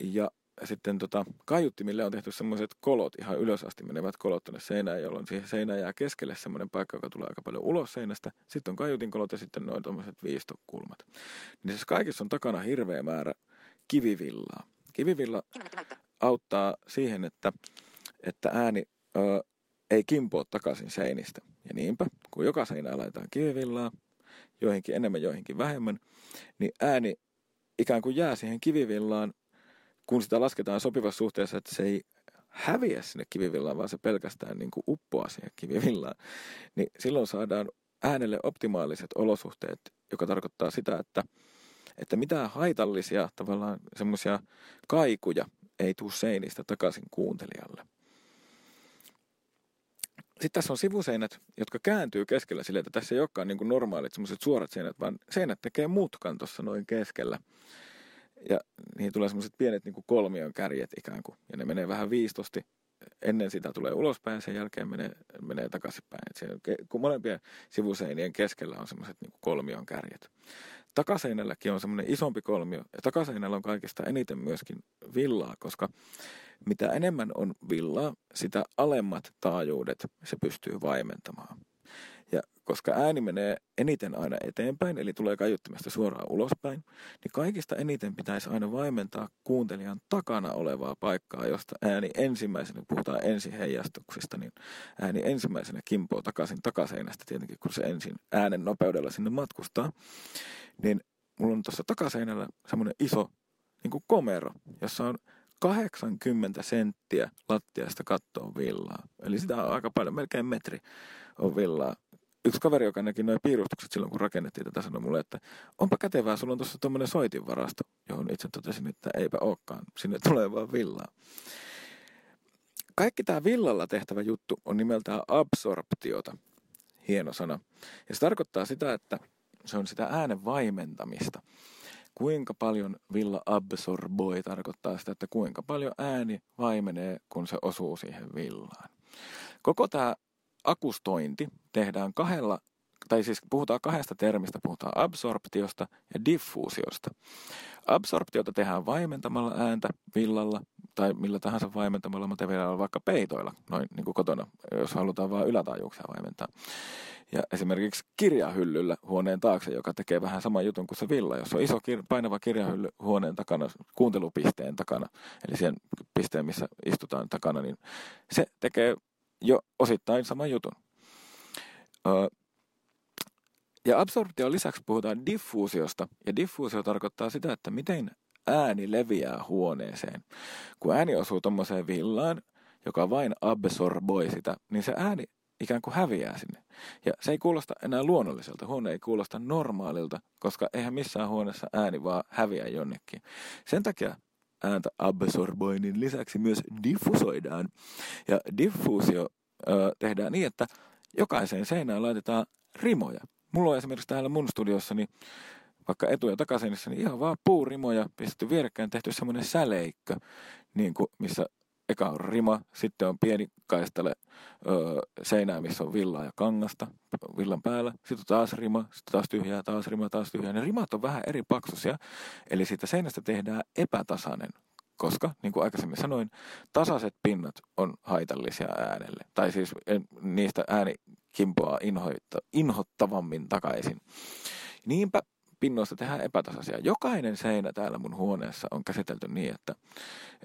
ja sitten tota, kaiuttimille on tehty semmoiset kolot, ihan ylös asti menevät kolot tuonne seinään, jolloin siihen seinään jää keskelle semmoinen paikka, joka tulee aika paljon ulos seinästä. Sitten on kaiutin kolot ja sitten noin tuommoiset viistokulmat. Niin siis kaikissa on takana hirveä määrä kivivillaa. Kivivilla auttaa siihen, että, että ääni ö, ei kimpoa takaisin seinistä. Ja niinpä, kun joka seinään laitetaan kivivillaa, joihinkin enemmän, joihinkin vähemmän, niin ääni ikään kuin jää siihen kivivillaan kun sitä lasketaan sopivassa suhteessa, että se ei häviä sinne kivivillaan, vaan se pelkästään niin kuin uppoaa siihen kivivillaan, niin silloin saadaan äänelle optimaaliset olosuhteet, joka tarkoittaa sitä, että, että mitään haitallisia tavallaan semmoisia kaikuja ei tule seinistä takaisin kuuntelijalle. Sitten tässä on sivuseinät, jotka kääntyy keskellä sille, että tässä ei olekaan niin kuin normaalit semmoiset suorat seinät, vaan seinät tekee mutkan tuossa noin keskellä. Ja niihin tulee semmoiset pienet niin kuin kolmion kärjet ikään kuin. Ja ne menee vähän viistosti. Ennen sitä tulee ulospäin ja sen jälkeen menee, menee takaisinpäin. Kun molempien sivuseinien keskellä on semmoiset niin kolmion kärjet. Takaseinälläkin on semmoinen isompi kolmio. Ja takaseinällä on kaikista eniten myöskin villaa, koska mitä enemmän on villaa, sitä alemmat taajuudet se pystyy vaimentamaan. Ja koska ääni menee eniten aina eteenpäin, eli tulee kaiuttimesta suoraan ulospäin, niin kaikista eniten pitäisi aina vaimentaa kuuntelijan takana olevaa paikkaa, josta ääni ensimmäisenä, puhutaan ensiheijastuksista, niin ääni ensimmäisenä kimpoo takaisin takaseinästä tietenkin, kun se ensin äänen nopeudella sinne matkustaa. Niin mulla on tuossa takaseinällä semmoinen iso niin kuin komero, jossa on 80 senttiä lattiasta kattoon villaa. Eli sitä on aika paljon, melkein metri on villaa yksi kaveri, joka näki noin piirustukset silloin, kun rakennettiin tätä, sanoi mulle, että onpa kätevää, sulla on tuossa tuommoinen soitinvarasto, johon itse totesin, että eipä olekaan, sinne tulee vaan villaa. Kaikki tämä villalla tehtävä juttu on nimeltään absorptiota, hieno sana. Ja se tarkoittaa sitä, että se on sitä äänen vaimentamista. Kuinka paljon villa absorboi tarkoittaa sitä, että kuinka paljon ääni vaimenee, kun se osuu siihen villaan. Koko tämä akustointi tehdään kahdella, tai siis puhutaan kahdesta termistä, puhutaan absorptiosta ja diffuusiosta. Absorptiota tehdään vaimentamalla ääntä villalla tai millä tahansa vaimentamalla materiaalilla, vaikka peitoilla, noin niin kuin kotona, jos halutaan vain ylätaajuuksia vaimentaa. Ja esimerkiksi kirjahyllyllä huoneen taakse, joka tekee vähän saman jutun kuin se villa. Jos on iso painava kirjahylly huoneen takana, kuuntelupisteen takana, eli sen pisteen, missä istutaan takana, niin se tekee jo osittain sama jutun. ja absorption lisäksi puhutaan diffuusiosta, ja diffuusio tarkoittaa sitä, että miten ääni leviää huoneeseen. Kun ääni osuu tuommoiseen villaan, joka vain absorboi sitä, niin se ääni ikään kuin häviää sinne. Ja se ei kuulosta enää luonnolliselta. Huone ei kuulosta normaalilta, koska eihän missään huoneessa ääni vaan häviä jonnekin. Sen takia ääntä absorboinnin lisäksi myös diffusoidaan. Ja diffuusio ö, tehdään niin, että jokaiseen seinään laitetaan rimoja. Mulla on esimerkiksi täällä mun studiossani vaikka etu- ja takaseinissa, niin ihan vaan puurimoja pistetty vierekkäin tehty semmoinen säleikkö, niin kuin, missä eka on rima, sitten on pieni kaistale ö, seinää, missä on villaa ja kangasta villan päällä, sitten taas rima, sitten taas tyhjää, taas rima, taas tyhjää. Ne rimat on vähän eri paksuisia, eli siitä seinästä tehdään epätasainen, koska, niin kuin aikaisemmin sanoin, tasaiset pinnat on haitallisia äänelle. Tai siis niistä ääni kimpoaa inhoitta, inhottavammin takaisin. Niinpä pinnoista tehdään epätasaisia. Jokainen seinä täällä mun huoneessa on käsitelty niin, että,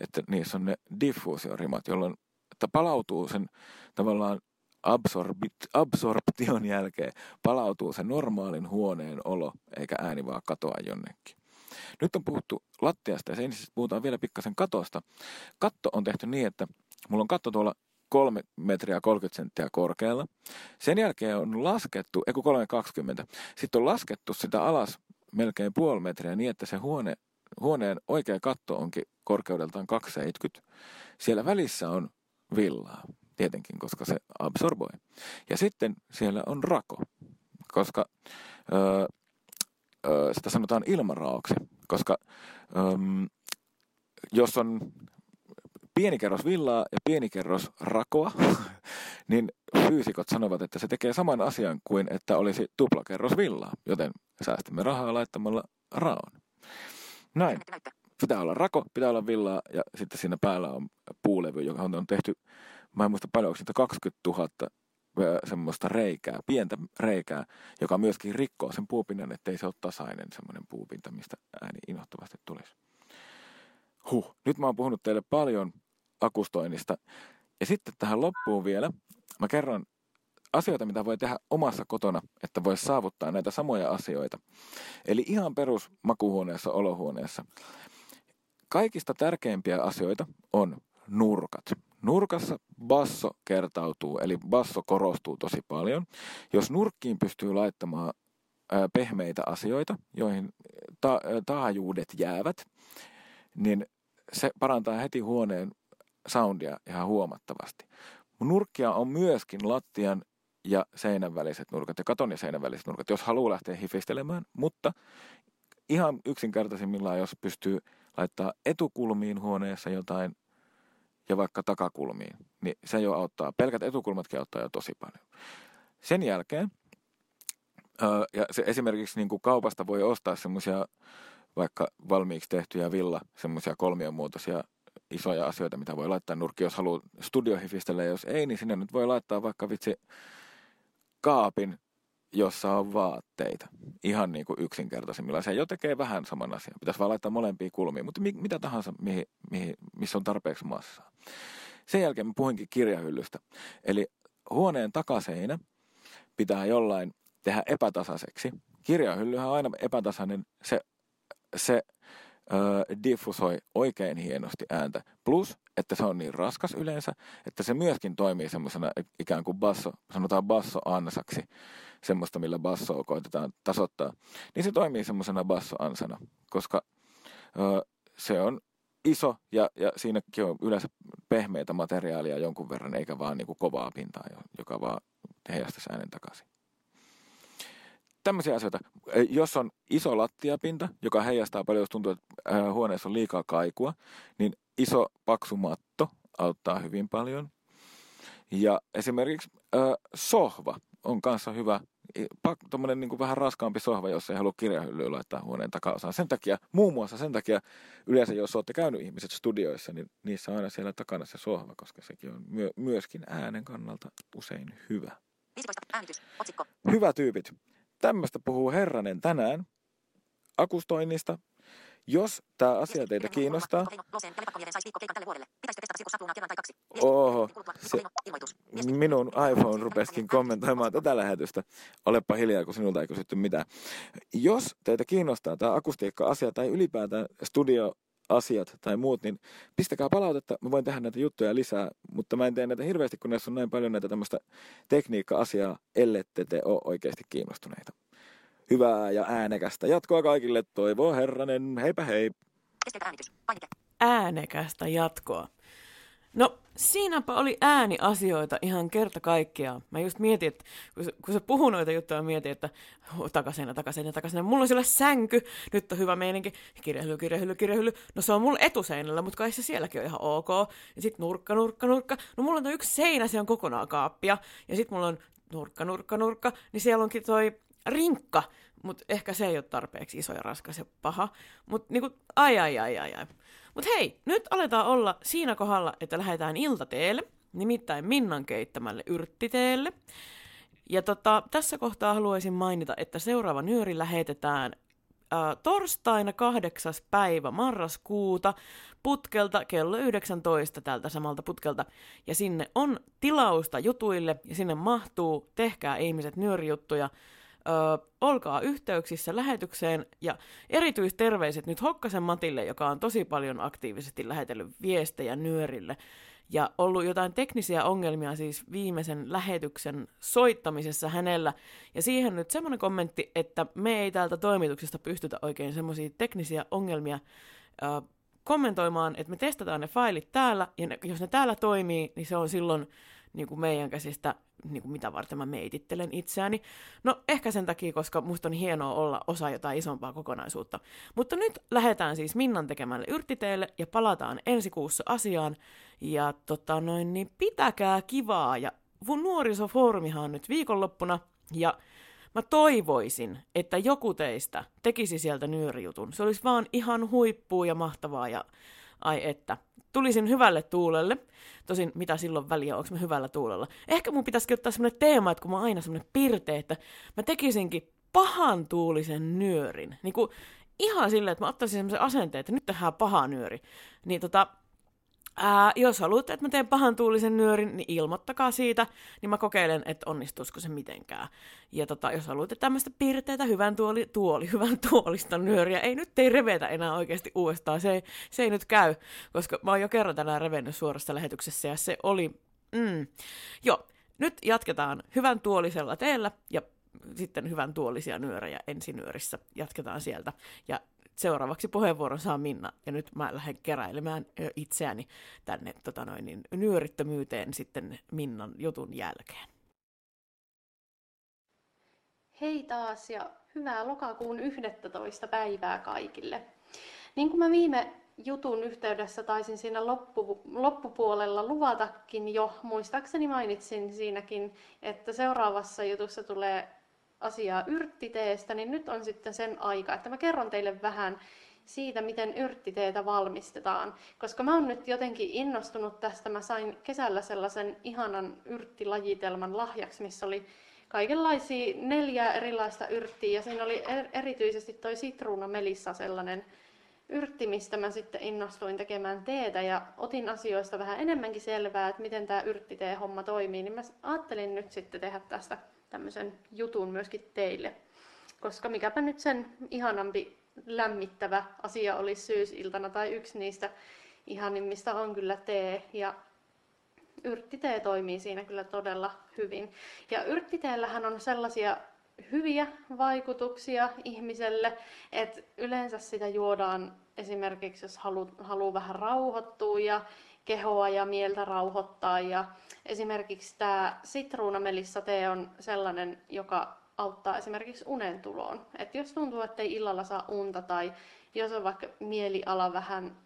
että niissä on ne diffuusiorimat, jolloin että palautuu sen tavallaan absorbit, absorption jälkeen, palautuu se normaalin huoneen olo, eikä ääni vaan katoa jonnekin. Nyt on puhuttu lattiasta ja seinistä puhutaan vielä pikkasen katosta. Katto on tehty niin, että mulla on katto tuolla 3 metriä 30 senttiä korkealla. Sen jälkeen on laskettu, ei 320, sitten on laskettu sitä alas melkein puoli metriä niin, että se huone, huoneen oikea katto onkin korkeudeltaan 270. Siellä välissä on villaa. tietenkin, koska se absorboi. Ja sitten siellä on rako, koska öö, öö, sitä sanotaan ilmaraoksi, koska öö, jos on pieni kerros villaa ja pieni kerros rakoa, niin fyysikot sanovat, että se tekee saman asian kuin että olisi tuplakerros villaa, joten säästämme rahaa laittamalla raon. Näin. Pitää olla rako, pitää olla villaa ja sitten siinä päällä on puulevy, joka on tehty, mä en muista paljon, onko 20 000 semmoista reikää, pientä reikää, joka myöskin rikkoo sen puupinnan, ettei se ole tasainen semmoinen puupinta, mistä ääni inhottavasti tulisi. Huh, nyt mä oon puhunut teille paljon akustoinnista. Ja sitten tähän loppuun vielä, mä kerron asioita, mitä voi tehdä omassa kotona, että voi saavuttaa näitä samoja asioita. Eli ihan perus makuhuoneessa, olohuoneessa. Kaikista tärkeimpiä asioita on nurkat. Nurkassa basso kertautuu, eli basso korostuu tosi paljon. Jos nurkkiin pystyy laittamaan pehmeitä asioita, joihin ta- taajuudet jäävät, niin se parantaa heti huoneen soundia ihan huomattavasti. Nurkkia on myöskin lattian ja seinän väliset nurkat ja katon ja seinän väliset nurkat, jos haluaa lähteä hifistelemään, mutta ihan yksinkertaisimmillaan, jos pystyy laittaa etukulmiin huoneessa jotain ja vaikka takakulmiin, niin se jo auttaa. Pelkät etukulmatkin auttaa jo tosi paljon. Sen jälkeen, ja se esimerkiksi niin kuin kaupasta voi ostaa semmoisia vaikka valmiiksi tehtyjä villa, semmoisia kolmiomuotoisia isoja asioita, mitä voi laittaa nurkki, jos haluaa studiohifistellä. Jos ei, niin sinne nyt voi laittaa vaikka vitsi kaapin, jossa on vaatteita. Ihan niin kuin yksinkertaisimmilla. Se jo tekee vähän saman asian. Pitäisi vaan laittaa molempia kulmiin, mutta mi- mitä tahansa, mihin, mihin, missä on tarpeeksi massaa. Sen jälkeen mä puhuinkin kirjahyllystä. Eli huoneen takaseinä pitää jollain tehdä epätasaiseksi. Kirjahyllyhän on aina epätasainen. Se, se öö, diffusoi oikein hienosti ääntä. Plus, että se on niin raskas yleensä, että se myöskin toimii semmoisena ikään kuin basso, sanotaan basso-ansaksi, semmoista, millä bassoa koitetaan tasoittaa. Niin se toimii semmoisena basso-ansana, koska öö, se on iso ja, ja siinäkin on yleensä pehmeitä materiaalia jonkun verran, eikä vaan niin kuin kovaa pintaa, joka vaan heijastaisi äänen takaisin tämmöisiä asioita. Jos on iso lattiapinta, joka heijastaa paljon, jos tuntuu, että huoneessa on liikaa kaikua, niin iso paksu matto auttaa hyvin paljon. Ja esimerkiksi äh, sohva on kanssa hyvä, tuommoinen niin vähän raskaampi sohva, jos ei halua kirjahyllyä laittaa huoneen takaosaan. Sen takia, muun muassa sen takia, yleensä jos olette käynyt ihmiset studioissa, niin niissä on aina siellä takana se sohva, koska sekin on myö- myöskin äänen kannalta usein hyvä. 15. Äänitys. Otsikko. Hyvä tyypit. Tämmöistä puhuu Herranen tänään akustoinnista. Jos tämä asia teitä kiinnostaa... Oho, se, minun iPhone rupesikin kommentoimaan tätä lähetystä. Olepa hiljaa, kun sinulta ei kysytty mitään. Jos teitä kiinnostaa tämä akustiikka-asia tai ylipäätään studio asiat tai muut, niin pistäkää palautetta. Mä voin tehdä näitä juttuja lisää, mutta mä en tee näitä hirveästi, kun näissä on näin paljon näitä tämmöistä tekniikka-asiaa, ellette te ole oikeasti kiinnostuneita. Hyvää ja äänekästä jatkoa kaikille. Toivoo Herranen. Heipä hei. Äänekästä jatkoa. No, siinäpä oli ääniasioita ihan kerta kaikkiaan. Mä just mietin, että kun kun se puhuu noita juttuja, mä mietin, että takaisin ja takaisin ja takaisin. Mulla on siellä sänky, nyt on hyvä meininki, kirjahylly, kirjahylly, kirjahylly. No se on mulla etuseinällä, mutta kai se sielläkin on ihan ok. Ja sit nurkka, nurkka, nurkka. No mulla on yksi seinä, se on kokonaan kaappia. Ja sit mulla on nurkka, nurkka, nurkka. Niin siellä onkin toi rinkka, mutta ehkä se ei ole tarpeeksi iso ja raskas ja paha. Mutta niinku, ai ai ai ai ai. Mutta hei, nyt aletaan olla siinä kohdalla, että lähdetään iltateelle, nimittäin Minnan keittämälle yrttiteelle. Ja tota, tässä kohtaa haluaisin mainita, että seuraava nyöri lähetetään äh, torstaina 8. päivä marraskuuta putkelta kello 19 tältä samalta putkelta. Ja sinne on tilausta jutuille ja sinne mahtuu, tehkää ihmiset nyörijuttuja, Ö, olkaa yhteyksissä lähetykseen ja erityisterveiset nyt Hokkasen Matille, joka on tosi paljon aktiivisesti lähetellyt viestejä nyörille ja ollut jotain teknisiä ongelmia siis viimeisen lähetyksen soittamisessa hänellä. Ja siihen nyt semmoinen kommentti, että me ei täältä toimituksesta pystytä oikein semmoisia teknisiä ongelmia ö, kommentoimaan, että me testataan ne failit täällä, ja ne, jos ne täällä toimii, niin se on silloin niin kuin meidän käsistä, niin kuin mitä varten mä meitittelen itseäni. No ehkä sen takia, koska musta on hienoa olla osa jotain isompaa kokonaisuutta. Mutta nyt lähdetään siis Minnan tekemälle yrtiteelle ja palataan ensi kuussa asiaan. Ja tota noin, niin pitäkää kivaa ja nuorisofoorumihan on nyt viikonloppuna ja mä toivoisin, että joku teistä tekisi sieltä nyörijutun. Se olisi vaan ihan huippua ja mahtavaa ja ai että. Tulisin hyvälle tuulelle. Tosin mitä silloin väliä, onko mä hyvällä tuulella. Ehkä mun pitäisi ottaa semmoinen teema, että kun mä oon aina semmoinen pirte, että mä tekisinkin pahan tuulisen nyörin. Niin kuin ihan silleen, että mä ottaisin semmoisen asenteen, että nyt tehdään paha nyöri. Niin tota, Ää, jos haluatte, että mä teen pahan tuulisen nyörin, niin ilmoittakaa siitä, niin mä kokeilen, että onnistuisiko se mitenkään. Ja tota, jos haluatte tämmöistä piirteitä hyvän tuoli, tuoli, hyvän tuolista nyöriä, ei nyt ei revetä enää oikeasti uudestaan, se ei, se ei nyt käy, koska mä oon jo kerran tänään revennyt suorassa lähetyksessä ja se oli, mm. Joo, nyt jatketaan hyvän tuolisella teellä ja sitten hyvän tuolisia nyörejä ensinyörissä. Jatketaan sieltä. Ja seuraavaksi puheenvuoron saa Minna, ja nyt mä lähden keräilemään itseäni tänne tota noin, niin, nyörittömyyteen sitten Minnan jutun jälkeen. Hei taas ja hyvää lokakuun 11. päivää kaikille. Niin kuin mä viime jutun yhteydessä taisin siinä loppu, loppupuolella luvatakin jo, muistaakseni mainitsin siinäkin, että seuraavassa jutussa tulee asiaa yrttiteestä, niin nyt on sitten sen aika, että mä kerron teille vähän siitä, miten yrttiteetä valmistetaan. Koska mä oon nyt jotenkin innostunut tästä. Mä sain kesällä sellaisen ihanan yrttilajitelman lahjaksi, missä oli kaikenlaisia neljä erilaista yrttiä. Ja siinä oli er- erityisesti toi sitruuna melissa sellainen yrtti, mistä mä sitten innostuin tekemään teetä ja otin asioista vähän enemmänkin selvää, että miten tämä yrttitee-homma toimii, niin mä ajattelin nyt sitten tehdä tästä tämmöisen jutun myöskin teille. Koska mikäpä nyt sen ihanampi lämmittävä asia olisi syysiltana tai yksi niistä ihanimmista on kyllä tee ja yrttitee toimii siinä kyllä todella hyvin. Ja yrttiteellähän on sellaisia hyviä vaikutuksia ihmiselle, että yleensä sitä juodaan esimerkiksi, jos haluaa vähän rauhoittua ja kehoa ja mieltä rauhoittaa. Ja esimerkiksi tämä sitruunamelissatee on sellainen, joka auttaa esimerkiksi unen tuloon. Et jos tuntuu, että ei illalla saa unta tai jos on vaikka mieliala vähän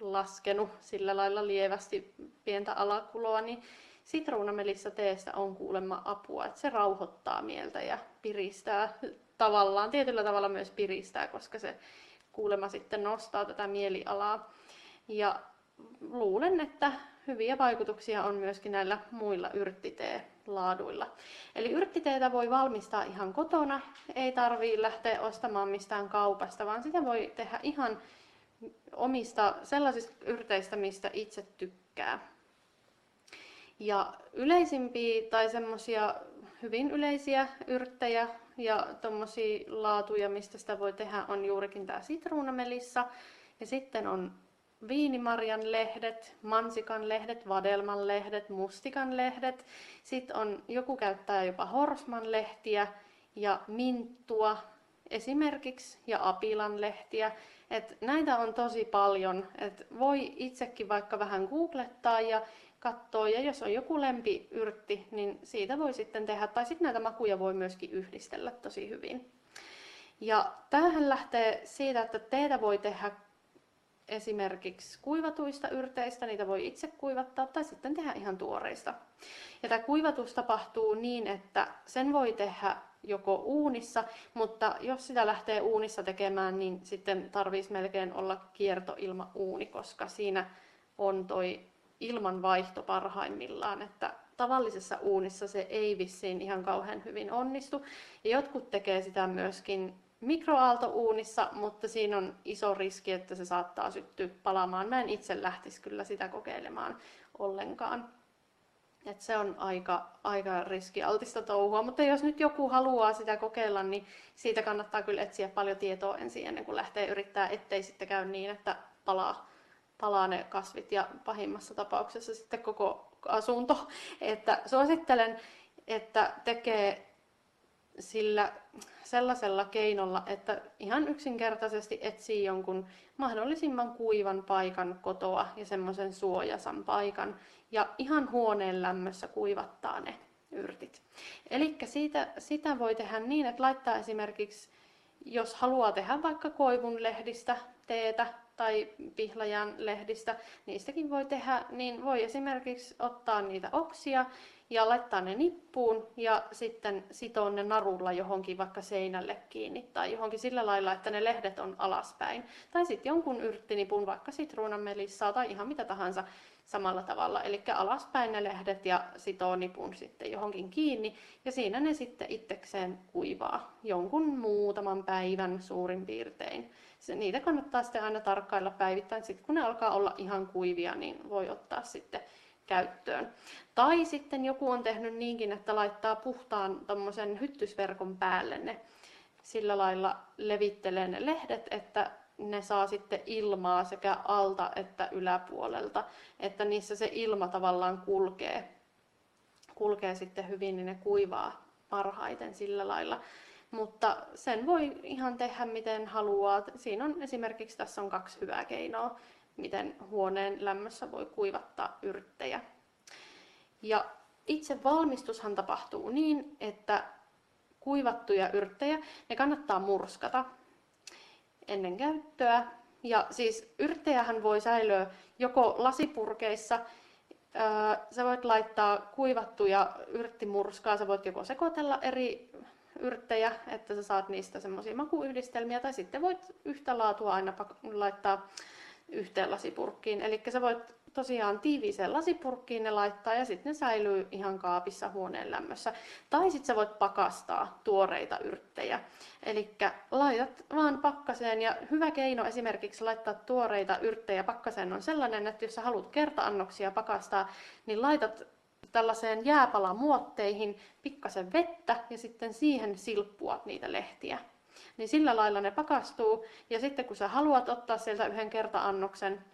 laskenut sillä lailla lievästi pientä alakuloa, niin sitruunamelissa teestä on kuulemma apua, että se rauhoittaa mieltä ja piristää tavallaan, tietyllä tavalla myös piristää, koska se kuulemma sitten nostaa tätä mielialaa. Ja luulen, että hyviä vaikutuksia on myöskin näillä muilla yrttitee-laaduilla. Eli yrttiteetä voi valmistaa ihan kotona, ei tarvii lähteä ostamaan mistään kaupasta, vaan sitä voi tehdä ihan omista sellaisista yrteistä, mistä itse tykkää. Ja yleisimpiä tai semmoisia hyvin yleisiä yrttejä ja tuommoisia laatuja, mistä sitä voi tehdä, on juurikin tämä sitruunamelissa. Ja sitten on viinimarjan lehdet, mansikan lehdet, vadelman lehdet, mustikan lehdet. Sitten on, joku käyttää jopa horsman lehtiä ja minttua esimerkiksi ja apilan lehtiä. Et näitä on tosi paljon. Et voi itsekin vaikka vähän googlettaa ja katsoa. Ja jos on joku lempiyrtti, niin siitä voi sitten tehdä. Tai sitten näitä makuja voi myöskin yhdistellä tosi hyvin. Ja tämähän lähtee siitä, että teitä voi tehdä esimerkiksi kuivatuista yrteistä, niitä voi itse kuivattaa tai sitten tehdä ihan tuoreista. Ja tämä kuivatus tapahtuu niin, että sen voi tehdä joko uunissa, mutta jos sitä lähtee uunissa tekemään, niin sitten tarvitsisi melkein olla kiertoilma uuni, koska siinä on toi ilmanvaihto parhaimmillaan, että tavallisessa uunissa se ei vissiin ihan kauhean hyvin onnistu. Ja jotkut tekee sitä myöskin mikroaaltouunissa, mutta siinä on iso riski, että se saattaa syttyä palamaan. Mä en itse lähtisi kyllä sitä kokeilemaan ollenkaan. Et se on aika, aika riskialtista touhua, mutta jos nyt joku haluaa sitä kokeilla, niin siitä kannattaa kyllä etsiä paljon tietoa ensin ennen kuin lähtee yrittää, ettei sitten käy niin, että palaa, palaa ne kasvit ja pahimmassa tapauksessa sitten koko asunto. Että suosittelen, että tekee sillä sellaisella keinolla, että ihan yksinkertaisesti etsii jonkun mahdollisimman kuivan paikan kotoa ja semmoisen suojasan paikan ja ihan huoneen lämmössä kuivattaa ne yrtit. Eli sitä voi tehdä niin, että laittaa esimerkiksi, jos haluaa tehdä vaikka koivun lehdistä teetä tai pihlajan lehdistä, niistäkin voi tehdä, niin voi esimerkiksi ottaa niitä oksia ja laittaa ne nippuun ja sitten sitoa ne narulla johonkin vaikka seinälle kiinni tai johonkin sillä lailla, että ne lehdet on alaspäin. Tai sitten jonkun yrttinipun, vaikka sitruunanmelissaa tai ihan mitä tahansa samalla tavalla. Eli alaspäin ne lehdet ja sitoo nipun sitten johonkin kiinni ja siinä ne sitten itsekseen kuivaa jonkun muutaman päivän suurin piirtein. Niitä kannattaa sitten aina tarkkailla päivittäin. Sitten kun ne alkaa olla ihan kuivia, niin voi ottaa sitten käyttöön. Tai sitten joku on tehnyt niinkin, että laittaa puhtaan hyttysverkon päälle ne sillä lailla levittelee ne lehdet, että ne saa sitten ilmaa sekä alta että yläpuolelta, että niissä se ilma tavallaan kulkee, kulkee sitten hyvin, niin ne kuivaa parhaiten sillä lailla. Mutta sen voi ihan tehdä miten haluaa. Siinä on esimerkiksi tässä on kaksi hyvää keinoa, miten huoneen lämmössä voi kuivattaa yrttejä. Ja itse valmistushan tapahtuu niin, että kuivattuja yrttejä, ne kannattaa murskata ennen käyttöä. Ja siis yrttejähän voi säilyä joko lasipurkeissa, sä voit laittaa kuivattuja yrttimurskaa, sä voit joko sekoitella eri yrttejä, että sä saat niistä semmoisia makuyhdistelmiä, tai sitten voit yhtä laatua aina laittaa yhteen lasipurkkiin. Eli sä voit tosiaan tiiviiseen lasipurkkiin ne laittaa ja sitten ne säilyy ihan kaapissa huoneen lämmössä. Tai sitten sä voit pakastaa tuoreita yrttejä. Eli laitat vaan pakkaseen ja hyvä keino esimerkiksi laittaa tuoreita yrttejä pakkaseen on sellainen, että jos sä haluat kerta-annoksia pakastaa, niin laitat tällaiseen jääpalamuotteihin pikkasen vettä ja sitten siihen silppua niitä lehtiä. Niin sillä lailla ne pakastuu ja sitten kun sä haluat ottaa sieltä yhden kerta-annoksen,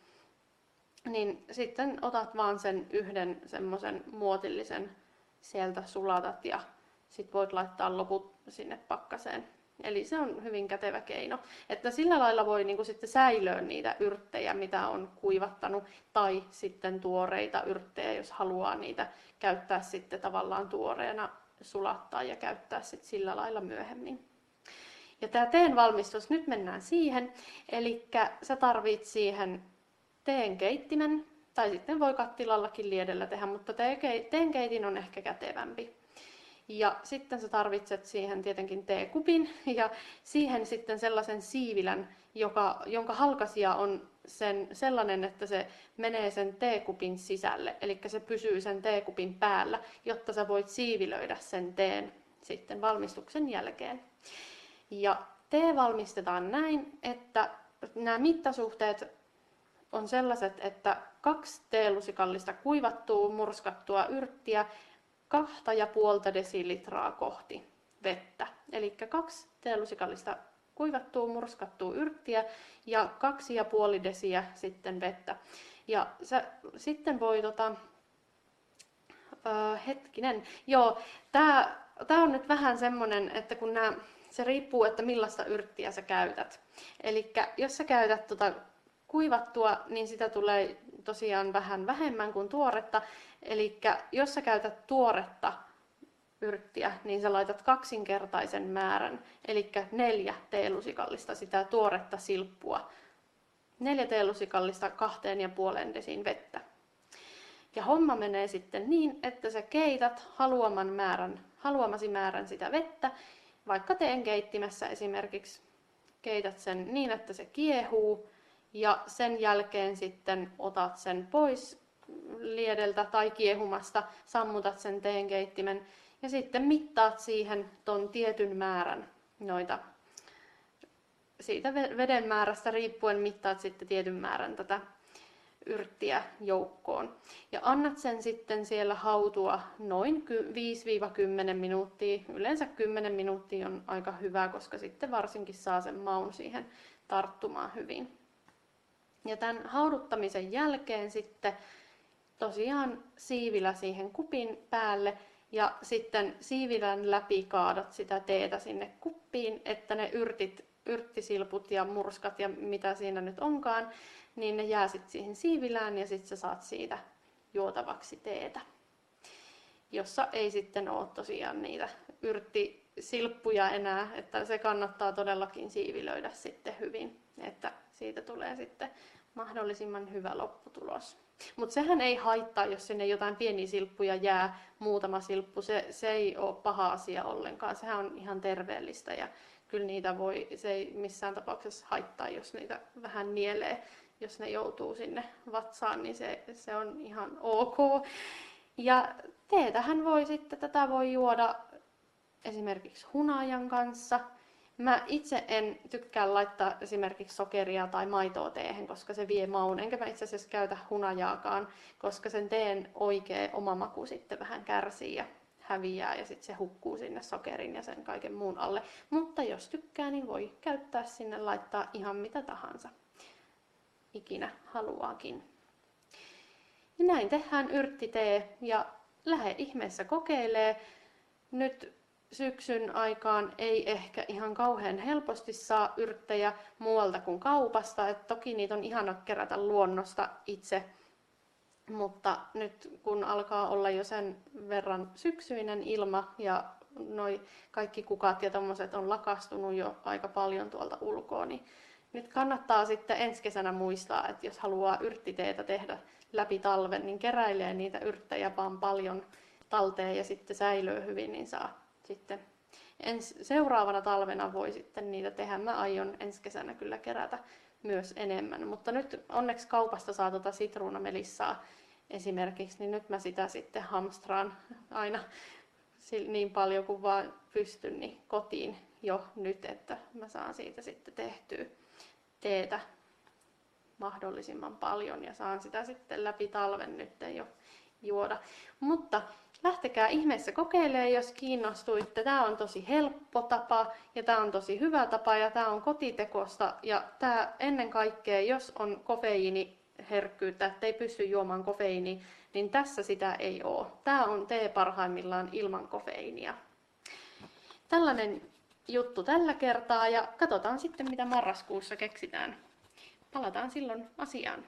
niin sitten otat vaan sen yhden semmoisen muotillisen sieltä sulatat ja sitten voit laittaa loput sinne pakkaseen. Eli se on hyvin kätevä keino. Että sillä lailla voi niinku sitten säilöä niitä yrttejä, mitä on kuivattanut, tai sitten tuoreita yrttejä, jos haluaa niitä käyttää sitten tavallaan tuoreena, sulattaa ja käyttää sitten sillä lailla myöhemmin. Ja tämä teen valmistus, nyt mennään siihen. Eli sä tarvit siihen teen keittimen, tai sitten voi kattilallakin liedellä tehdä, mutta teen keitin on ehkä kätevämpi. Ja sitten sä tarvitset siihen tietenkin teekupin ja siihen sitten sellaisen siivilän, joka, jonka halkasia on sen, sellainen, että se menee sen teekupin sisälle, eli se pysyy sen teekupin päällä, jotta sä voit siivilöidä sen teen sitten valmistuksen jälkeen. Ja tee valmistetaan näin, että nämä mittasuhteet on sellaiset, että kaksi teelusikallista kuivattua murskattua yrttiä kahta ja puolta desilitraa kohti vettä. Eli kaksi teelusikallista kuivattua murskattua yrttiä ja kaksi ja puoli desiä sitten vettä. Ja sä, sitten voi tota, ö, hetkinen, joo, tää, tää on nyt vähän semmonen, että kun nää, se riippuu, että millaista yrttiä sä käytät. Eli jos sä käytät tota kuivattua, niin sitä tulee tosiaan vähän vähemmän kuin tuoretta. Eli jos sä käytät tuoretta yrttiä, niin sä laitat kaksinkertaisen määrän, eli neljä teelusikallista sitä tuoretta silppua. Neljä teelusikallista kahteen ja puolen desiin vettä. Ja homma menee sitten niin, että sä keität haluaman määrän, haluamasi määrän sitä vettä, vaikka teen keittimessä esimerkiksi keität sen niin, että se kiehuu, ja sen jälkeen sitten otat sen pois liedeltä tai kiehumasta, sammutat sen teenkeittimen ja sitten mittaat siihen ton tietyn määrän noita siitä veden määrästä riippuen mittaat sitten tietyn määrän tätä yrttiä joukkoon. Ja annat sen sitten siellä hautua noin 5-10 minuuttia. Yleensä 10 minuuttia on aika hyvä, koska sitten varsinkin saa sen maun siihen tarttumaan hyvin. Ja tämän hauduttamisen jälkeen sitten tosiaan siivilä siihen kupin päälle Ja sitten siivilän läpi kaadat sitä teetä sinne kuppiin, että ne yrtit, yrttisilput ja murskat ja mitä siinä nyt onkaan, niin ne jää sitten siihen siivilään ja sitten sä saat siitä juotavaksi teetä. Jossa ei sitten ole tosiaan niitä yrttisilppuja enää, että se kannattaa todellakin siivilöidä sitten hyvin, että siitä tulee sitten mahdollisimman hyvä lopputulos. Mutta sehän ei haittaa, jos sinne jotain pieniä silppuja jää, muutama silppu, se, se ei ole paha asia ollenkaan, sehän on ihan terveellistä ja kyllä niitä voi, se ei missään tapauksessa haittaa, jos niitä vähän nielee, jos ne joutuu sinne vatsaan, niin se, se on ihan ok. Ja teetähän voi sitten, tätä voi juoda esimerkiksi hunajan kanssa, Mä itse en tykkää laittaa esimerkiksi sokeria tai maitoa teehen, koska se vie maun. Enkä mä itse asiassa käytä hunajaakaan, koska sen teen oikea oma maku sitten vähän kärsii ja häviää ja sitten se hukkuu sinne sokerin ja sen kaiken muun alle. Mutta jos tykkää, niin voi käyttää sinne, laittaa ihan mitä tahansa. Ikinä haluaakin. Ja näin tehdään yrttitee ja lähde ihmeessä kokeilee. Nyt syksyn aikaan ei ehkä ihan kauhean helposti saa yrttejä muualta kuin kaupasta. Et toki niitä on ihana kerätä luonnosta itse, mutta nyt kun alkaa olla jo sen verran syksyinen ilma ja noi kaikki kukat ja tommoset on lakastunut jo aika paljon tuolta ulkoa, niin nyt kannattaa sitten ensi kesänä muistaa, että jos haluaa yrttiteitä tehdä läpi talven, niin keräilee niitä yrttejä vaan paljon talteen ja sitten säilyy hyvin, niin saa sitten ens, seuraavana talvena voi sitten niitä tehdä. Mä aion ensi kesänä kyllä kerätä myös enemmän, mutta nyt onneksi kaupasta saa tuota sitruunamelissaa esimerkiksi, niin nyt mä sitä sitten hamstraan aina niin paljon kuin vaan pystyn niin kotiin jo nyt, että mä saan siitä sitten tehtyä teetä mahdollisimman paljon ja saan sitä sitten läpi talven nyt jo juoda. Mutta lähtekää ihmeessä kokeilemaan, jos kiinnostuitte. Tämä on tosi helppo tapa ja tämä on tosi hyvä tapa ja tämä on kotitekosta. Ja tämä ennen kaikkea, jos on kofeiiniherkkyyttä, että ei pysty juomaan kofeiini, niin tässä sitä ei ole. Tämä on tee parhaimmillaan ilman kofeiinia. Tällainen juttu tällä kertaa ja katsotaan sitten mitä marraskuussa keksitään. Palataan silloin asiaan.